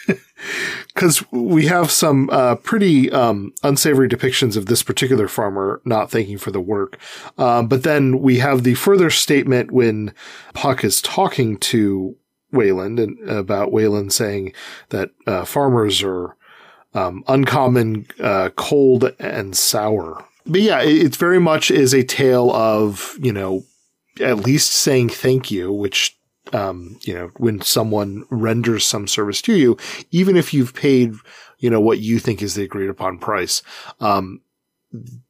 because we have some uh, pretty um, unsavory depictions of this particular farmer not thanking for the work. Uh, but then we have the further statement when Puck is talking to Wayland and about Wayland saying that uh, farmers are um, uncommon, uh, cold, and sour. But yeah, it, it very much is a tale of you know at least saying thank you, which um, you know, when someone renders some service to you, even if you've paid, you know, what you think is the agreed upon price, um,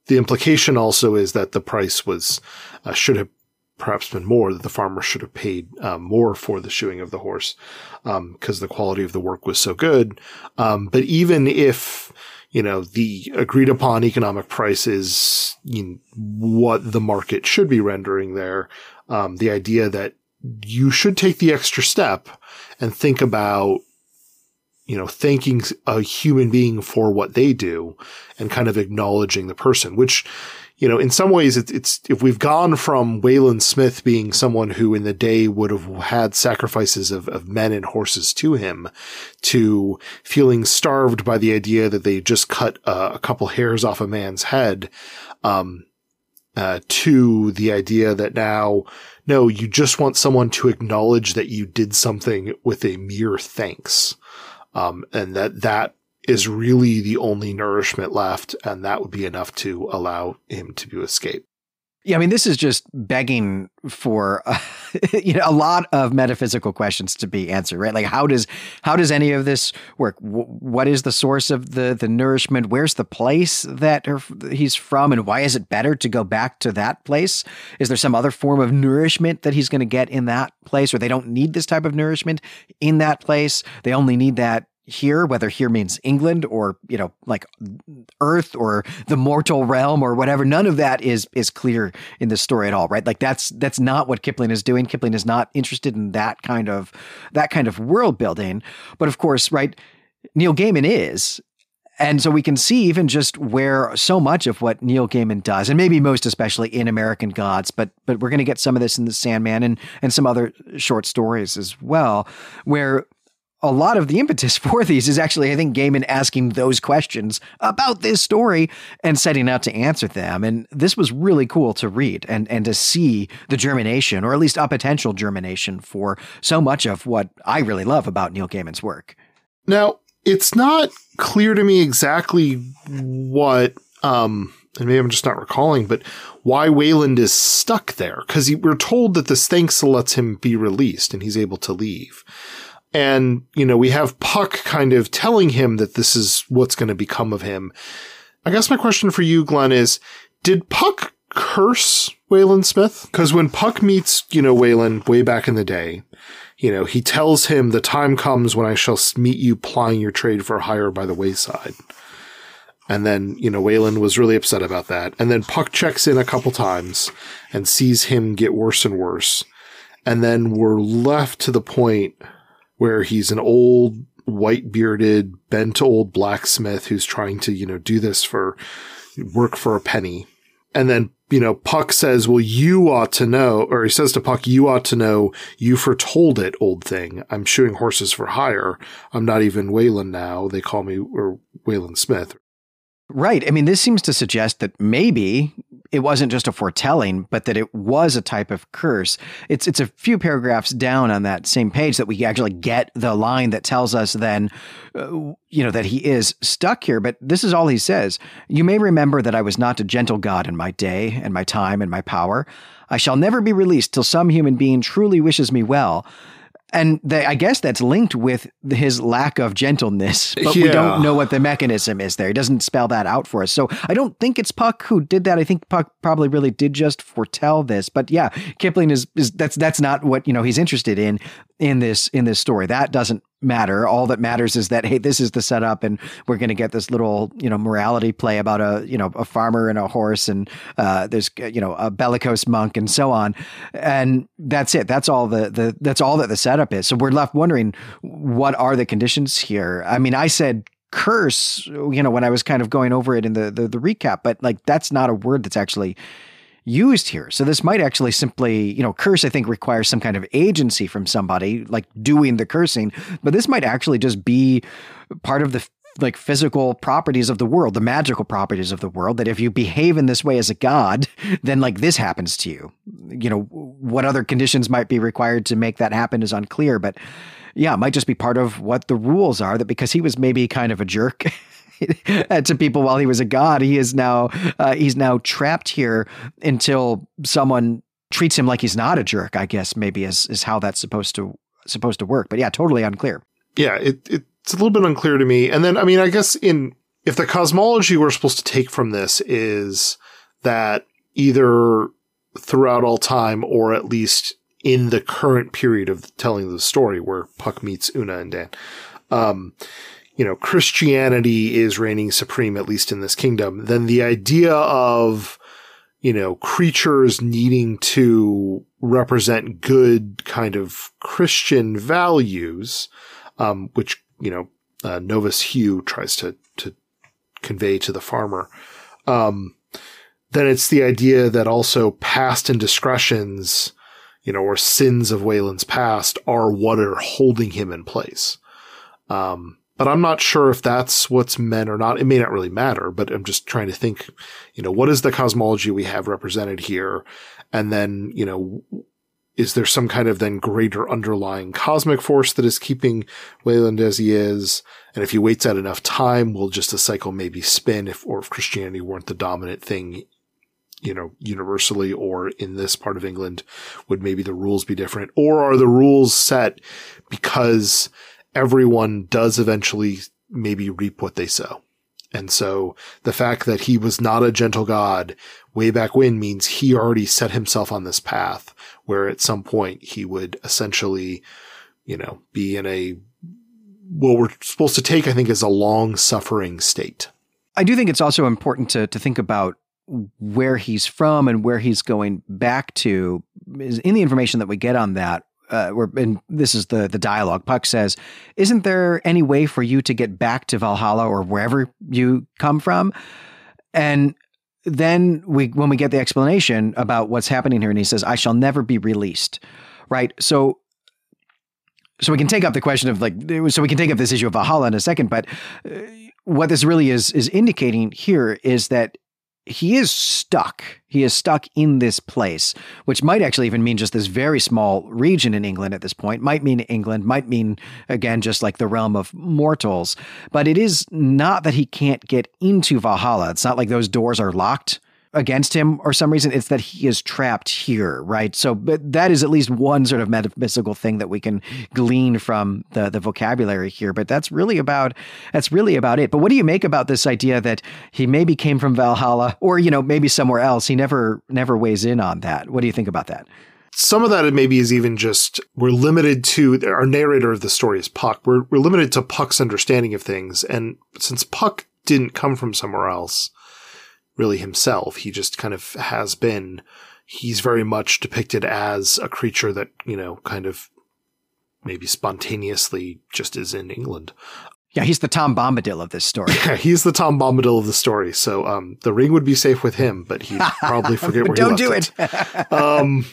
the implication also is that the price was, uh, should have perhaps been more, that the farmer should have paid uh, more for the shoeing of the horse, because um, the quality of the work was so good. Um, but even if, you know, the agreed upon economic price is you know, what the market should be rendering there. Um, the idea that you should take the extra step and think about, you know, thanking a human being for what they do and kind of acknowledging the person, which, you know, in some ways it's, it's, if we've gone from Wayland Smith being someone who in the day would have had sacrifices of, of men and horses to him to feeling starved by the idea that they just cut a couple hairs off a man's head, um, uh, to the idea that now no, you just want someone to acknowledge that you did something with a mere thanks. Um, and that that is really the only nourishment left. And that would be enough to allow him to escape. Yeah, I mean, this is just begging for uh, you know a lot of metaphysical questions to be answered, right? Like, how does how does any of this work? W- what is the source of the the nourishment? Where's the place that her, he's from, and why is it better to go back to that place? Is there some other form of nourishment that he's going to get in that place, or they don't need this type of nourishment in that place? They only need that here, whether here means England or, you know, like Earth or the mortal realm or whatever. None of that is is clear in this story at all, right? Like that's that's not what Kipling is doing. Kipling is not interested in that kind of that kind of world building. But of course, right, Neil Gaiman is. And so we can see even just where so much of what Neil Gaiman does, and maybe most especially in American Gods, but but we're going to get some of this in the Sandman and and some other short stories as well, where a lot of the impetus for these is actually, I think, Gaiman asking those questions about this story and setting out to answer them. And this was really cool to read and, and to see the germination, or at least a potential germination for so much of what I really love about Neil Gaiman's work. Now, it's not clear to me exactly what, um, and maybe I'm just not recalling, but why Wayland is stuck there. Because we're told that this thanks lets him be released and he's able to leave. And, you know, we have Puck kind of telling him that this is what's going to become of him. I guess my question for you, Glenn, is did Puck curse Wayland Smith? Because when Puck meets, you know, Wayland way back in the day, you know, he tells him the time comes when I shall meet you plying your trade for hire by the wayside. And then, you know, Wayland was really upset about that. And then Puck checks in a couple times and sees him get worse and worse. And then we're left to the point where he's an old white bearded, bent old blacksmith who's trying to, you know, do this for work for a penny. And then, you know, Puck says, well, you ought to know, or he says to Puck, you ought to know, you foretold it, old thing. I'm shoeing horses for hire. I'm not even Wayland now. They call me or Wayland Smith. Right. I mean, this seems to suggest that maybe it wasn't just a foretelling, but that it was a type of curse. It's it's a few paragraphs down on that same page that we actually get the line that tells us then, uh, you know, that he is stuck here. But this is all he says. You may remember that I was not a gentle God in my day and my time and my power. I shall never be released till some human being truly wishes me well. And they, I guess that's linked with his lack of gentleness, but yeah. we don't know what the mechanism is there. He doesn't spell that out for us. So I don't think it's Puck who did that. I think Puck probably really did just foretell this. But yeah, Kipling is, is that's that's not what you know he's interested in in this in this story. That doesn't matter. All that matters is that hey, this is the setup, and we're going to get this little you know morality play about a you know a farmer and a horse, and uh, there's you know a bellicose monk and so on, and that's it. That's all the the that's all that the setup is. So we're left wondering what are the conditions here. I mean, I said curse you know when i was kind of going over it in the, the the recap but like that's not a word that's actually used here. So this might actually simply, you know, curse, I think requires some kind of agency from somebody like doing the cursing, but this might actually just be part of the like physical properties of the world, the magical properties of the world, that if you behave in this way as a god, then like this happens to you. You know, what other conditions might be required to make that happen is unclear, but yeah, it might just be part of what the rules are that because he was maybe kind of a jerk to people while he was a god. He is now uh, he's now trapped here until someone treats him like he's not a jerk. I guess maybe is is how that's supposed to supposed to work. But yeah, totally unclear. Yeah, it, it's a little bit unclear to me. And then I mean, I guess in if the cosmology we're supposed to take from this is that either throughout all time or at least in the current period of telling the story where Puck meets Una and Dan. Um, you know, Christianity is reigning supreme, at least in this kingdom, then the idea of, you know, creatures needing to represent good kind of Christian values, um, which, you know, uh, novice Hugh tries to, to convey to the farmer. Um, then it's the idea that also past indiscretions, you know, or sins of Wayland's past are what are holding him in place. Um, but I'm not sure if that's what's meant or not. It may not really matter, but I'm just trying to think, you know, what is the cosmology we have represented here? And then, you know, is there some kind of then greater underlying cosmic force that is keeping Wayland as he is? And if he waits out enough time, will just a cycle maybe spin if, or if Christianity weren't the dominant thing, you know, universally or in this part of England, would maybe the rules be different? Or are the rules set because everyone does eventually maybe reap what they sow. And so the fact that he was not a gentle God way back when means he already set himself on this path where at some point he would essentially, you know, be in a, what we're supposed to take, I think, is a long suffering state. I do think it's also important to, to think about where he's from and where he's going back to is in the information that we get on that uh, where and this is the the dialogue. Puck says, "Isn't there any way for you to get back to Valhalla or wherever you come from?" And then we when we get the explanation about what's happening here, and he says, "I shall never be released." Right. So. So we can take up the question of like, so we can take up this issue of Valhalla in a second, but uh, what this really is is indicating here is that he is stuck. He is stuck in this place, which might actually even mean just this very small region in England at this point. Might mean England, might mean, again, just like the realm of mortals. But it is not that he can't get into Valhalla. It's not like those doors are locked against him or some reason. It's that he is trapped here, right? So, but that is at least one sort of metaphysical thing that we can glean from the the vocabulary here. But that's really about that's really about it. But what do you make about this idea that he maybe came from Valhalla or you know maybe somewhere else? He never never weighs in on that. What do you think about that? some of that maybe is even just we're limited to our narrator of the story is Puck. We're we're limited to Puck's understanding of things, and since Puck didn't come from somewhere else, really himself. He just kind of has been. He's very much depicted as a creature that, you know, kind of maybe spontaneously just is in England. Yeah, he's the Tom Bombadil of this story. Yeah, he's the Tom Bombadil of the story. So um, the ring would be safe with him, but he'd probably forget where it is Don't he do it. it. um,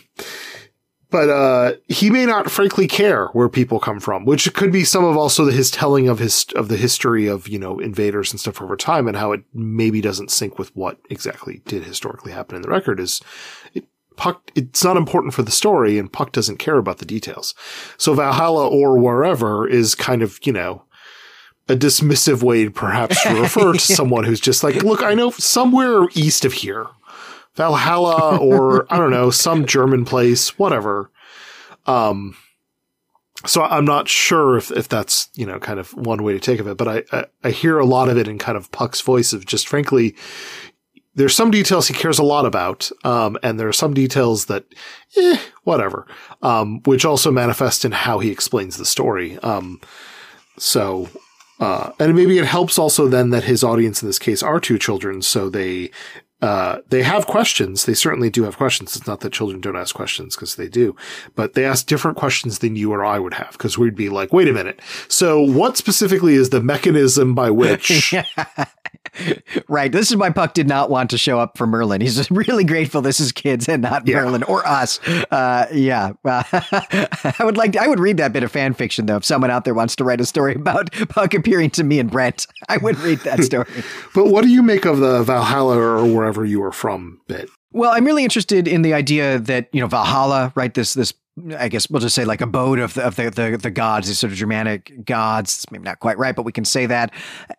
but uh, he may not frankly care where people come from, which could be some of also his telling of his of the history of you know invaders and stuff over time, and how it maybe doesn't sync with what exactly did historically happen in the record. Is it, Puck? It's not important for the story, and Puck doesn't care about the details. So Valhalla or wherever is kind of you know a dismissive way, perhaps, to refer to someone who's just like, look, I know somewhere east of here Valhalla or I don't know, some German place, whatever. Um, so I'm not sure if, if that's, you know, kind of one way to take of it, but I, I, I hear a lot of it in kind of Puck's voice of just frankly, there's some details he cares a lot about, um, and there are some details that, eh, whatever, um, which also manifest in how he explains the story. Um, so, uh, and maybe it helps also then that his audience in this case are two children, so they uh, they have questions. They certainly do have questions. It's not that children don't ask questions because they do, but they ask different questions than you or I would have because we'd be like, wait a minute. So what specifically is the mechanism by which right. This is why Puck did not want to show up for Merlin. He's really grateful this is kids and not yeah. Merlin or us. Uh, yeah. I would like to, I would read that bit of fan fiction though. If someone out there wants to write a story about Puck appearing to me and Brent, I would read that story. but what do you make of the Valhalla or wherever you are from bit? Well, I'm really interested in the idea that, you know, Valhalla, right? This, this I guess we'll just say like abode of the of the, the, the gods, these sort of Germanic gods. Maybe not quite right, but we can say that.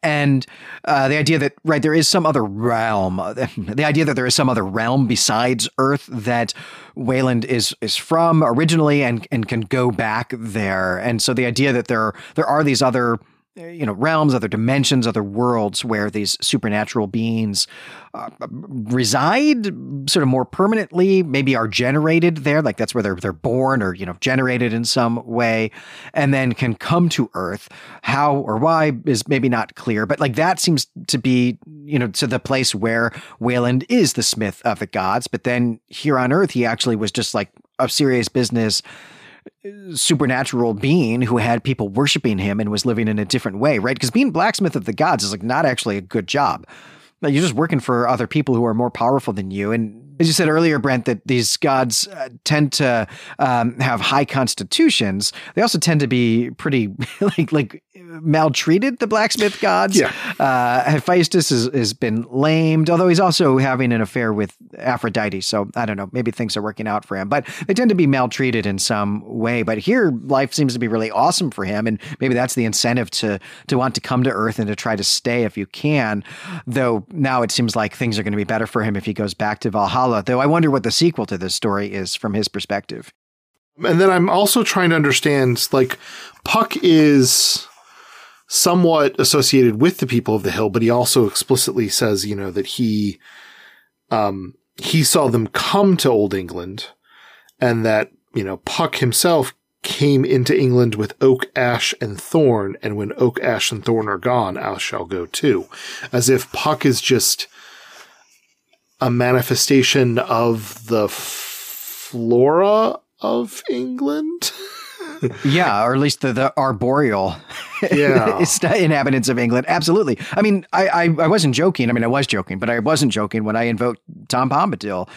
And uh, the idea that right there is some other realm, the idea that there is some other realm besides Earth that Wayland is is from originally and and can go back there. And so the idea that there there are these other you know realms other dimensions other worlds where these supernatural beings uh, reside sort of more permanently maybe are generated there like that's where they're they're born or you know generated in some way and then can come to earth. How or why is maybe not clear but like that seems to be you know to the place where Wayland is the smith of the gods but then here on earth he actually was just like a serious business supernatural being who had people worshiping him and was living in a different way, right? Because being blacksmith of the gods is like not actually a good job. You're just working for other people who are more powerful than you. And as you said earlier, Brent, that these gods uh, tend to um, have high constitutions. They also tend to be pretty like like maltreated. The blacksmith gods. Yeah. Uh, Hephaestus has, has been lamed, although he's also having an affair with Aphrodite. So I don't know. Maybe things are working out for him, but they tend to be maltreated in some way. But here, life seems to be really awesome for him, and maybe that's the incentive to to want to come to Earth and to try to stay if you can. Though now it seems like things are going to be better for him if he goes back to Valhalla though I wonder what the sequel to this story is from his perspective. And then I'm also trying to understand like Puck is somewhat associated with the people of the hill, but he also explicitly says, you know, that he um he saw them come to Old England and that, you know, Puck himself came into England with oak, ash, and thorn, and when oak, ash, and thorn are gone, I shall go too. As if Puck is just a manifestation of the flora of England. yeah, or at least the, the arboreal yeah. inhabitants of England. Absolutely. I mean, I, I, I wasn't joking. I mean, I was joking, but I wasn't joking when I invoked Tom Bombadil.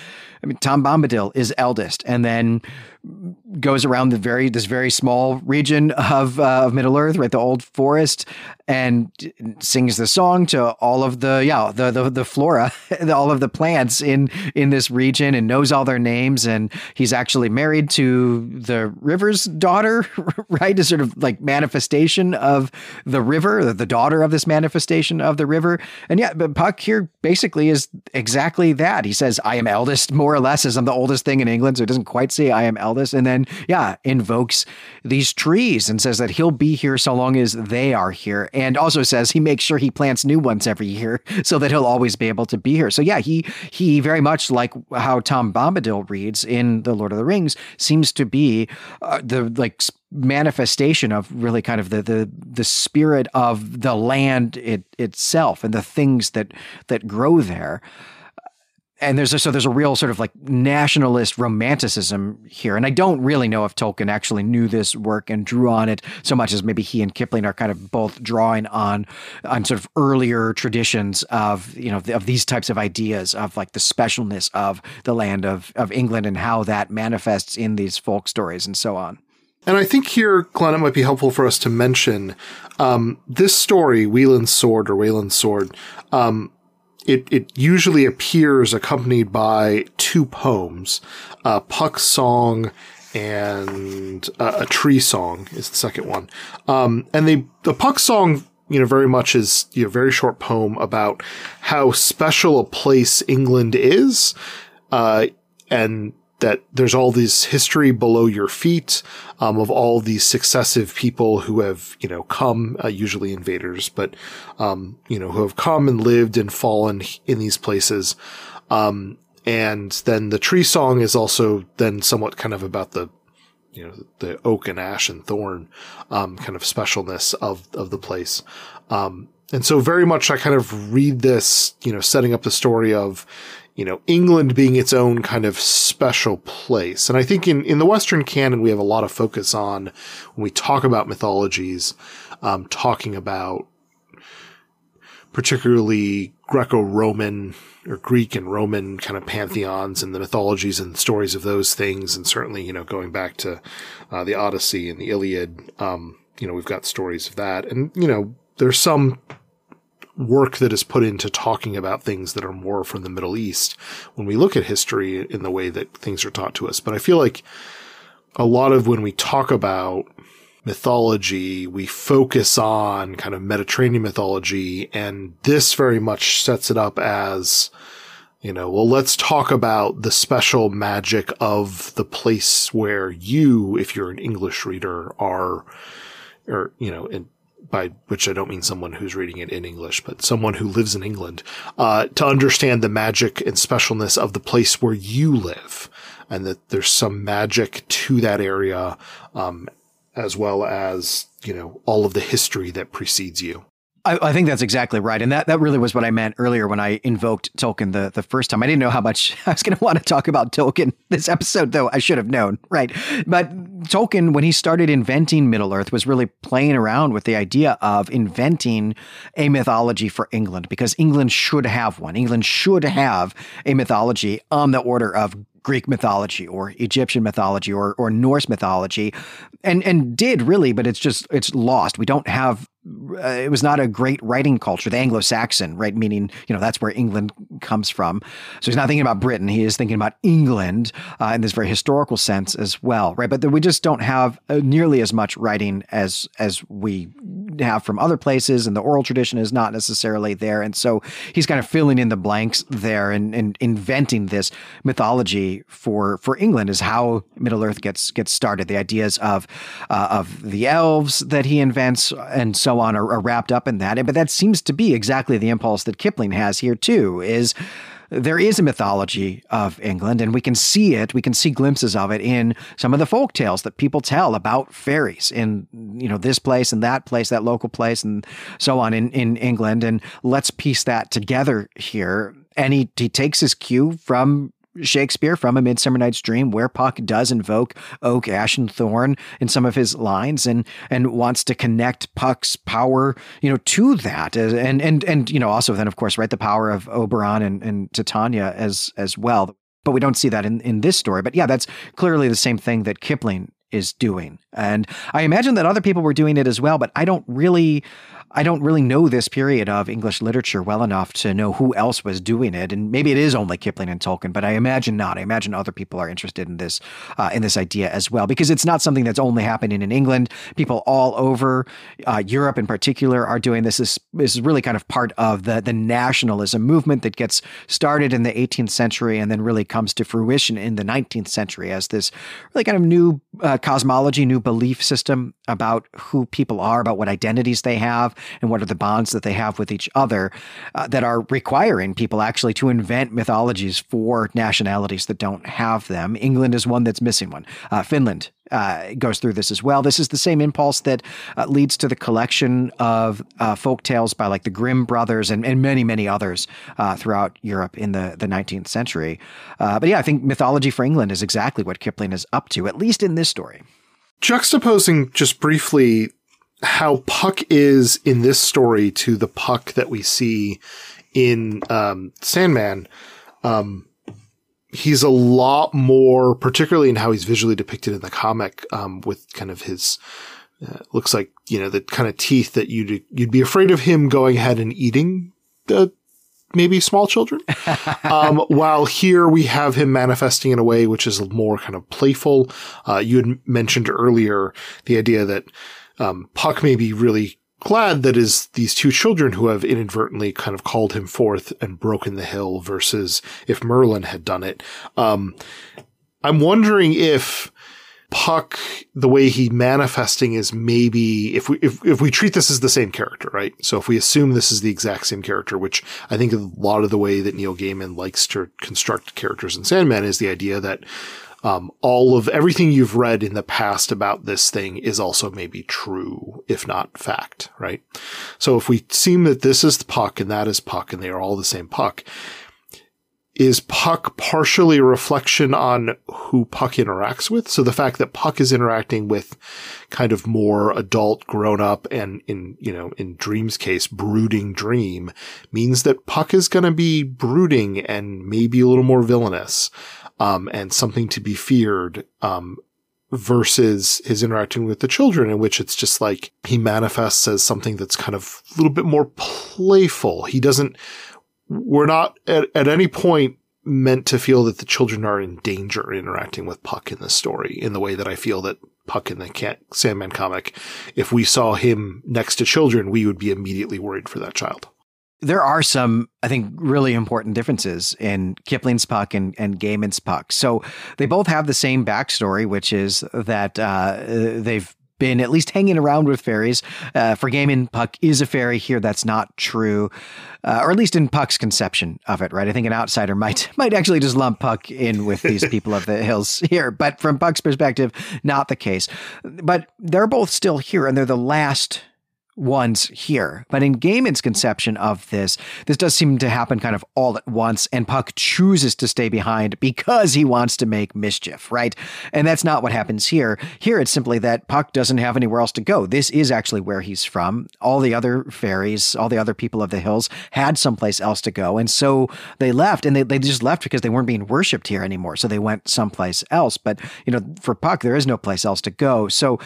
I mean, Tom Bombadil is eldest, and then goes around the very this very small region of uh, of Middle Earth, right, the old forest, and sings the song to all of the yeah the the, the flora, all of the plants in in this region, and knows all their names. And he's actually married to the river's daughter, right, a sort of like manifestation of the river, the daughter of this manifestation of the river. And yeah, but Puck here basically is exactly that. He says, "I am eldest," more or less, as I'm the oldest thing in England, so he doesn't quite say I am eldest, and then yeah, invokes these trees and says that he'll be here so long as they are here and also says he makes sure he plants new ones every year so that he'll always be able to be here. So yeah, he he very much like how Tom Bombadil reads in The Lord of the Rings seems to be uh, the like manifestation of really kind of the the the spirit of the land it, itself and the things that that grow there and there's a, so there's a real sort of like nationalist romanticism here and i don't really know if tolkien actually knew this work and drew on it so much as maybe he and kipling are kind of both drawing on on sort of earlier traditions of you know of these types of ideas of like the specialness of the land of of england and how that manifests in these folk stories and so on and I think here, Glenn, it might be helpful for us to mention um, this story, Weland's Sword or Wayland's Sword. Um, it, it usually appears accompanied by two poems, uh, Puck's Song and uh, a tree song is the second one. Um, and they, the Puck song, you know, very much is, you know, very short poem about how special a place England is. Uh, and that there's all this history below your feet um, of all these successive people who have you know come uh, usually invaders but um, you know who have come and lived and fallen in these places. Um, and then the tree song is also then somewhat kind of about the you know the oak and ash and thorn um, kind of specialness of of the place. Um, and so very much I kind of read this, you know, setting up the story of, you know, England being its own kind of special place. And I think in, in the Western canon, we have a lot of focus on when we talk about mythologies, um, talking about particularly Greco-Roman or Greek and Roman kind of pantheons and the mythologies and stories of those things. And certainly, you know, going back to, uh, the Odyssey and the Iliad, um, you know, we've got stories of that. And, you know, there's some work that is put into talking about things that are more from the Middle East when we look at history in the way that things are taught to us. But I feel like a lot of when we talk about mythology, we focus on kind of Mediterranean mythology, and this very much sets it up as, you know, well, let's talk about the special magic of the place where you, if you're an English reader, are, or, you know, in, by which I don't mean someone who's reading it in English, but someone who lives in England, uh, to understand the magic and specialness of the place where you live, and that there's some magic to that area, um, as well as you know all of the history that precedes you. I, I, think that's exactly right, and that that really was what I meant earlier when I invoked Tolkien the the first time. I didn't know how much I was going to want to talk about Tolkien this episode, though. I should have known, right? But Tolkien, when he started inventing Middle Earth, was really playing around with the idea of inventing a mythology for England because England should have one. England should have a mythology on the order of Greek mythology or Egyptian mythology or or Norse mythology, and and did really, but it's just it's lost. We don't have uh, it was not a great writing culture, the Anglo-Saxon, right? Meaning, you know, that's where England comes from. So he's not thinking about Britain; he is thinking about England uh, in this very historical sense as well, right? But we just don't have uh, nearly as much writing as as we have from other places, and the oral tradition is not necessarily there. And so he's kind of filling in the blanks there and, and inventing this mythology for for England is how Middle Earth gets gets started. The ideas of uh, of the elves that he invents and so on are, are wrapped up in that. But that seems to be exactly the impulse that Kipling has here too. Is there is a mythology of England, and we can see it. We can see glimpses of it in some of the folk tales that people tell about fairies in you know this place and that place, that local place, and so on in in England. And let's piece that together here. And he he takes his cue from Shakespeare from A Midsummer Night's Dream, where Puck does invoke oak, ash, and thorn in some of his lines, and and wants to connect Puck's power, you know, to that, uh, and and and you know, also then of course, right, the power of Oberon and, and Titania as as well. But we don't see that in in this story. But yeah, that's clearly the same thing that Kipling is doing, and I imagine that other people were doing it as well. But I don't really. I don't really know this period of English literature well enough to know who else was doing it, and maybe it is only Kipling and Tolkien, but I imagine not. I imagine other people are interested in this uh, in this idea as well because it's not something that's only happening in England. People all over uh, Europe, in particular, are doing this. This is really kind of part of the the nationalism movement that gets started in the 18th century and then really comes to fruition in the 19th century as this really kind of new uh, cosmology, new belief system about who people are, about what identities they have and what are the bonds that they have with each other uh, that are requiring people actually to invent mythologies for nationalities that don't have them. England is one that's missing one. Uh, Finland uh, goes through this as well. This is the same impulse that uh, leads to the collection of uh, folk tales by like the Grimm brothers and, and many, many others uh, throughout Europe in the, the 19th century. Uh, but yeah, I think mythology for England is exactly what Kipling is up to, at least in this story. Juxtaposing just briefly how Puck is in this story to the Puck that we see in um, Sandman. Um, he's a lot more, particularly in how he's visually depicted in the comic, um, with kind of his, uh, looks like, you know, the kind of teeth that you'd, you'd be afraid of him going ahead and eating the, maybe small children. um, while here we have him manifesting in a way which is more kind of playful. Uh, you had mentioned earlier the idea that, um, Puck may be really glad that is these two children who have inadvertently kind of called him forth and broken the hill versus if Merlin had done it. Um, I'm wondering if Puck, the way he manifesting is maybe if we if if we treat this as the same character, right? So if we assume this is the exact same character, which I think a lot of the way that Neil Gaiman likes to construct characters in Sandman is the idea that um, all of everything you've read in the past about this thing is also maybe true, if not fact, right? So if we seem that this is Puck and that is Puck and they are all the same Puck, is Puck partially a reflection on who Puck interacts with? So the fact that Puck is interacting with kind of more adult, grown up and in, you know, in Dream's case, brooding Dream means that Puck is going to be brooding and maybe a little more villainous um, and something to be feared, um, versus his interacting with the children in which it's just like he manifests as something that's kind of a little bit more playful. He doesn't, we're not at, at any point meant to feel that the children are in danger interacting with Puck in this story in the way that I feel that Puck in the Sandman comic, if we saw him next to children, we would be immediately worried for that child there are some, I think, really important differences in Kipling's Puck and, and Gaiman's Puck. So they both have the same backstory, which is that uh, they've been at least hanging around with fairies. Uh, for Gaiman, Puck is a fairy. Here, that's not true, uh, or at least in Puck's conception of it. Right? I think an outsider might might actually just lump Puck in with these people of the hills here, but from Puck's perspective, not the case. But they're both still here, and they're the last ones here. But in Gaiman's conception of this, this does seem to happen kind of all at once, and Puck chooses to stay behind because he wants to make mischief, right? And that's not what happens here. Here it's simply that Puck doesn't have anywhere else to go. This is actually where he's from. All the other fairies, all the other people of the hills had someplace else to go. And so they left, and they, they just left because they weren't being worshipped here anymore. So they went someplace else. But, you know, for Puck, there is no place else to go. So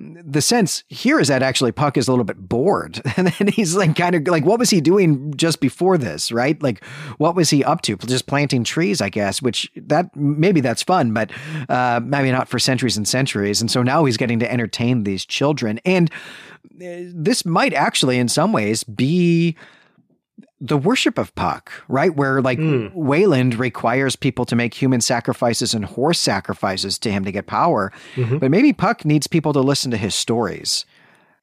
the sense here is that actually Puck is a little bit bored. And then he's like, kind of like, what was he doing just before this, right? Like, what was he up to? Just planting trees, I guess, which that maybe that's fun, but uh, maybe not for centuries and centuries. And so now he's getting to entertain these children. And uh, this might actually, in some ways, be the worship of Puck, right? Where like mm. Wayland requires people to make human sacrifices and horse sacrifices to him to get power. Mm-hmm. But maybe Puck needs people to listen to his stories.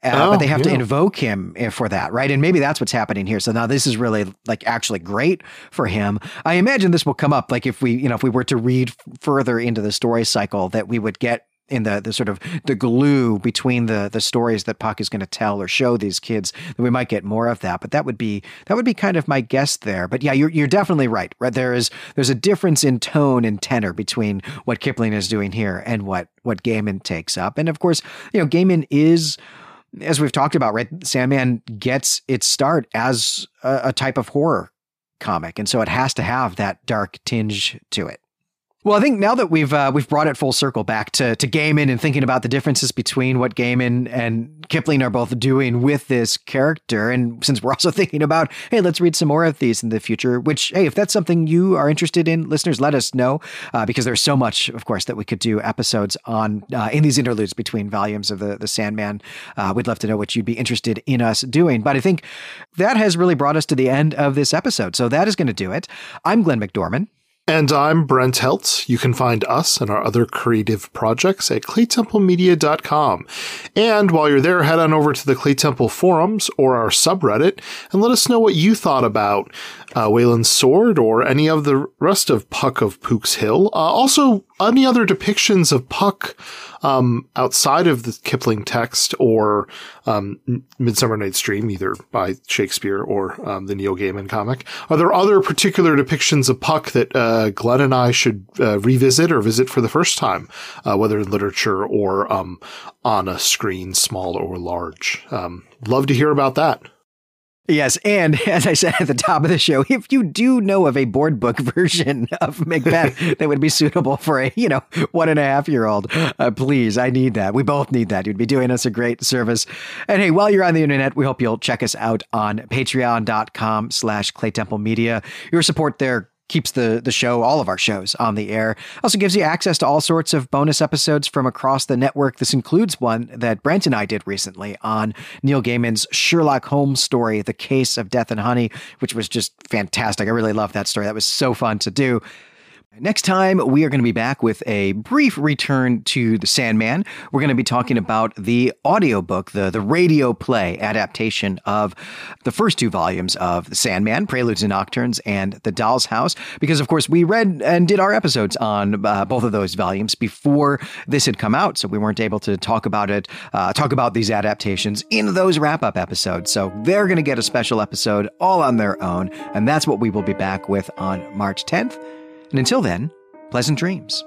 Uh, oh, but they have yeah. to invoke him eh, for that, right? And maybe that's what's happening here. So now this is really like actually great for him. I imagine this will come up like if we, you know, if we were to read further into the story cycle that we would get in the the sort of the glue between the the stories that Puck is going to tell or show these kids, then we might get more of that. But that would be that would be kind of my guess there. But yeah, you're you're definitely right. Right, there is there's a difference in tone and tenor between what Kipling is doing here and what what Gaiman takes up. And of course, you know, Gaiman is. As we've talked about, right, Sandman gets its start as a, a type of horror comic, and so it has to have that dark tinge to it. Well, I think now that we've uh, we've brought it full circle back to to Gaiman and thinking about the differences between what Gaiman and Kipling are both doing with this character, and since we're also thinking about, hey, let's read some more of these in the future. Which, hey, if that's something you are interested in, listeners, let us know uh, because there's so much, of course, that we could do episodes on uh, in these interludes between volumes of the the Sandman. Uh, we'd love to know what you'd be interested in us doing. But I think that has really brought us to the end of this episode, so that is going to do it. I'm Glenn McDorman. And I'm Brent Helt. You can find us and our other creative projects at claytemplemedia.com. And while you're there, head on over to the Clay Temple forums or our subreddit and let us know what you thought about uh, Weland's sword or any of the rest of Puck of Pook's Hill. Uh, also, any other depictions of Puck um, outside of the Kipling text or um, Midsummer Night's Dream, either by Shakespeare or um, the Neil Gaiman comic. Are there other particular depictions of Puck that uh, Glenn and I should uh, revisit or visit for the first time, uh, whether in literature or um, on a screen, small or large? Um, love to hear about that. Yes, and as I said at the top of the show, if you do know of a board book version of Macbeth that would be suitable for a you know one and a half year old, uh, please, I need that. We both need that. You'd be doing us a great service. And hey, while you're on the internet, we hope you'll check us out on Patreon.com/slash Clay Temple Media. Your support there keeps the the show, all of our shows, on the air. Also gives you access to all sorts of bonus episodes from across the network. This includes one that Brent and I did recently on Neil Gaiman's Sherlock Holmes story, The Case of Death and Honey, which was just fantastic. I really loved that story. That was so fun to do. Next time, we are going to be back with a brief return to The Sandman. We're going to be talking about the audiobook, the, the radio play adaptation of the first two volumes of The Sandman, Preludes and Nocturnes, and The Doll's House, because, of course, we read and did our episodes on uh, both of those volumes before this had come out, so we weren't able to talk about it, uh, talk about these adaptations in those wrap up episodes. So they're going to get a special episode all on their own, and that's what we will be back with on March 10th. And until then, pleasant dreams.